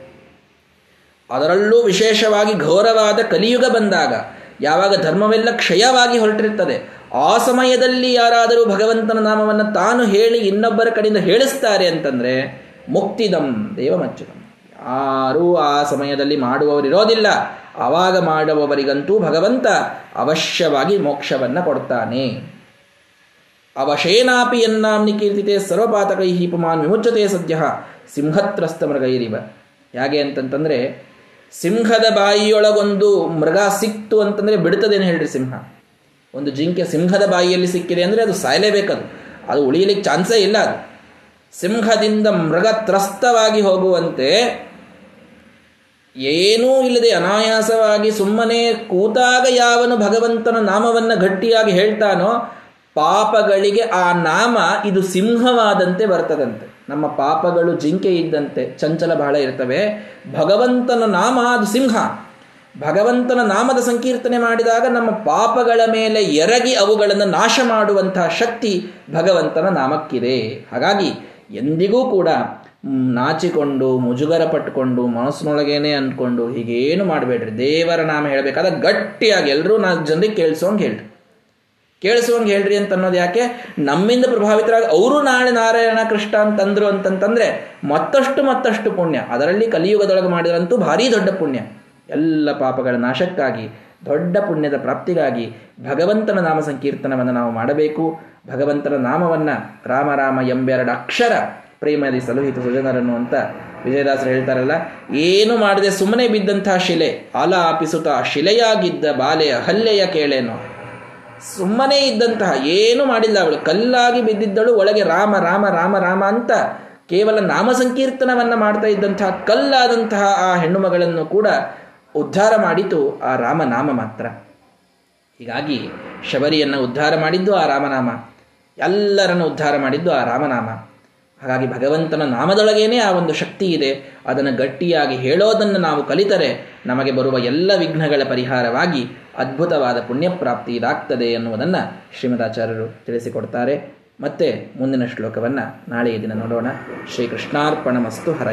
ಅದರಲ್ಲೂ ವಿಶೇಷವಾಗಿ ಘೋರವಾದ ಕಲಿಯುಗ ಬಂದಾಗ, ಯಾವಾಗ ಧರ್ಮವೆಲ್ಲ ಕ್ಷಯವಾಗಿ ಹೊರಟಿರ್ತದೆ ಆ ಸಮಯದಲ್ಲಿ ಯಾರಾದರೂ ಭಗವಂತನ ನಾಮವನ್ನು ತಾನು ಹೇಳಿ ಇನ್ನೊಬ್ಬರ ಕಡೆಯಿಂದ ಹೇಳಿಸ್ತಾರೆ ಅಂತಂದ್ರೆ, ಮುಕ್ತಿದಂ ದೇವಮಚ್ಯುತಂ. ಯಾರೂ ಆ ಸಮಯದಲ್ಲಿ ಮಾಡುವವರಿರೋದಿಲ್ಲ. ಆವಾಗ ಮಾಡುವವರಿಗಂತೂ ಭಗವಂತ ಅವಶ್ಯವಾಗಿ ಮೋಕ್ಷವನ್ನ ಕೊಡ್ತಾನೆ. ಅವಶೇನಾಪಿ ಎನ್ನಾಮ್ನಿ ಕೀರ್ತಿತೆ ಸರ್ವಪಾತಕೈ ಪುಮಾನ್ ವಿಮುಚ್ಚತೆ ಸದ್ಯ ಸಿಂಹತ್ರಸ್ತ ಮೃಗೈರಿವ ಹೇಗೆ ಅಂತಂತಂದ್ರೆ, ಸಿಂಹದ ಬಾಯಿಯೊಳಗೊಂದು ಮೃಗ ಸಿಕ್ತು ಅಂತಂದ್ರೆ ಬಿಡುತ್ತದೇನು ಹೇಳ್ರಿ ಸಿಂಹ? ಒಂದು ಜಿಂಕೆ ಸಿಂಹದ ಬಾಯಿಯಲ್ಲಿ ಸಿಕ್ಕಿದೆ ಅಂದರೆ ಅದು ಸಾಯಲೇಬೇಕದು. ಅದು ಉಳಿಯಲಿಕ್ಕೆ ಚಾನ್ಸೇ ಇಲ್ಲ ಅದು. ಸಿಂಹದಿಂದ ಮೃಗ ತ್ರಸ್ತವಾಗಿ ಹೋಗುವಂತೆ ಏನೂ ಇಲ್ಲದೆ ಅನಾಯಾಸವಾಗಿ ಸುಮ್ಮನೆ ಕೂತಾಗ ಯಾವನು ಭಗವಂತನ ನಾಮವನ್ನು ಗಟ್ಟಿಯಾಗಿ ಹೇಳ್ತಾನೋ ಪಾಪಗಳಿಗೆ ಆ ನಾಮ ಇದು ಸಿಂಹವಾದಂತೆ ಬರ್ತದಂತೆ. ನಮ್ಮ ಪಾಪಗಳು ಜಿಂಕೆ ಇದ್ದಂತೆ, ಚಂಚಲ ಬಹಳ ಇರ್ತವೆ. ಭಗವಂತನ ನಾಮ ಅದು ಸಿಂಹ. ಭಗವಂತನ ನಾಮದ ಸಂಕೀರ್ತನೆ ಮಾಡಿದಾಗ ನಮ್ಮ ಪಾಪಗಳ ಮೇಲೆ ಎರಗಿ ಅವುಗಳನ್ನು ನಾಶ ಮಾಡುವಂತಹ ಶಕ್ತಿ ಭಗವಂತನ ನಾಮಕ್ಕಿದೆ. ಹಾಗಾಗಿ ಎಂದಿಗೂ ಕೂಡ ನಾಚಿಕೊಂಡು, ಮುಜುಗರ ಪಟ್ಟುಕೊಂಡು, ಮನಸ್ಸಿನೊಳಗೇನೆ ಅಂದ್ಕೊಂಡು ಹೀಗೇನು ಮಾಡಬೇಡ್ರಿ. ದೇವರ ನಾಮ ಹೇಳಬೇಕಾದ ಗಟ್ಟಿಯಾಗಿ ಎಲ್ಲರೂ ನಾಲ್ಕು ಜನರಿಗೆ ಕೇಳಿಸೋಂಗೆ ಹೇಳ್ರಿ. ಕೇಳಿಸುವಂಗೆ ಹೇಳ್ರಿ ಅಂತ ಅನ್ನೋದು ಯಾಕೆ? ನಮ್ಮಿಂದ ಪ್ರಭಾವಿತರಾಗಿ ಅವರು ನಾಳೆ ನಾರಾಯಣ ಕೃಷ್ಣ ಅಂತಂದ್ರು ಅಂತಂತಂದ್ರೆ ಮತ್ತಷ್ಟು ಮತ್ತಷ್ಟು ಪುಣ್ಯ. ಅದರಲ್ಲಿ ಕಲಿಯುಗದೊಳಗೆ ಮಾಡಿದ್ರಂತೂ ಭಾರಿ ದೊಡ್ಡ ಪುಣ್ಯ. ಎಲ್ಲ ಪಾಪಗಳ ನಾಶಕ್ಕಾಗಿ, ದೊಡ್ಡ ಪುಣ್ಯದ ಪ್ರಾಪ್ತಿಗಾಗಿ ಭಗವಂತನ ನಾಮ ಸಂಕೀರ್ತನವನ್ನು ನಾವು ಮಾಡಬೇಕು. ಭಗವಂತನ ನಾಮವನ್ನ ರಾಮ ರಾಮ ಎಂಬೆರಡು ಅಕ್ಷರ ಪ್ರೇಮದಿ ಸಲುಹಿತು ಸುಜನರನ್ನು ಅಂತ ವಿಜಯದಾಸರು ಹೇಳ್ತಾರಲ್ಲ, ಏನು ಮಾಡದೆ ಸುಮ್ಮನೆ ಬಿದ್ದಂತಹ ಶಿಲೆ ಆಲ ಆಪಿಸುತ್ತಾ ಶಿಲೆಯಾಗಿದ್ದ ಬಾಲೆಯ ಹಲ್ಲೆಯ ಕೇಳೇನೋ. ಸುಮ್ಮನೆ ಇದ್ದಂತಹ ಏನು ಮಾಡಿಲ್ಲ ಅವಳು. ಕಲ್ಲಾಗಿ ಬಿದ್ದಿದ್ದಳು. ಒಳಗೆ ರಾಮ ರಾಮ ರಾಮ ರಾಮ ಅಂತ ಕೇವಲ ನಾಮ ಸಂಕೀರ್ತನವನ್ನ ಮಾಡ್ತಾ ಇದ್ದಂತಹ, ಕಲ್ಲಾದಂತಹ ಆ ಹೆಣ್ಣು ಮಗಳನ್ನು ಕೂಡ ಉದ್ಧಾರ ಮಾಡಿತು ಆ ರಾಮನಾಮ ಮಾತ್ರ. ಹೀಗಾಗಿ ಶಬರಿಯನ್ನು ಉದ್ಧಾರ ಮಾಡಿದ್ದು ಆ ರಾಮನಾಮ. ಎಲ್ಲರನ್ನು ಉದ್ಧಾರ ಮಾಡಿದ್ದು ಆ ರಾಮನಾಮ. ಹಾಗಾಗಿ ಭಗವಂತನ ನಾಮದೊಳಗೇನೆ ಆ ಒಂದು ಶಕ್ತಿ ಇದೆ, ಅದನ್ನು ಗಟ್ಟಿಯಾಗಿ ಹೇಳೋದನ್ನು ನಾವು ಕಲಿತರೆ ನಮಗೆ ಬರುವ ಎಲ್ಲ ವಿಘ್ನಗಳ ಪರಿಹಾರವಾಗಿ ಅದ್ಭುತವಾದ ಪುಣ್ಯಪ್ರಾಪ್ತಿ ಇದಾಗ್ತದೆ ಎನ್ನುವುದನ್ನು ಶ್ರೀಮದಾಚಾರ್ಯರು ತಿಳಿಸಿಕೊಡ್ತಾರೆ. ಮತ್ತೆ ಮುಂದಿನ ಶ್ಲೋಕವನ್ನು ನಾಳೆಯ ದಿನ ನೋಡೋಣ. ಶ್ರೀ ಕೃಷ್ಣಾರ್ಪಣ ಮಸ್ತು ಹರ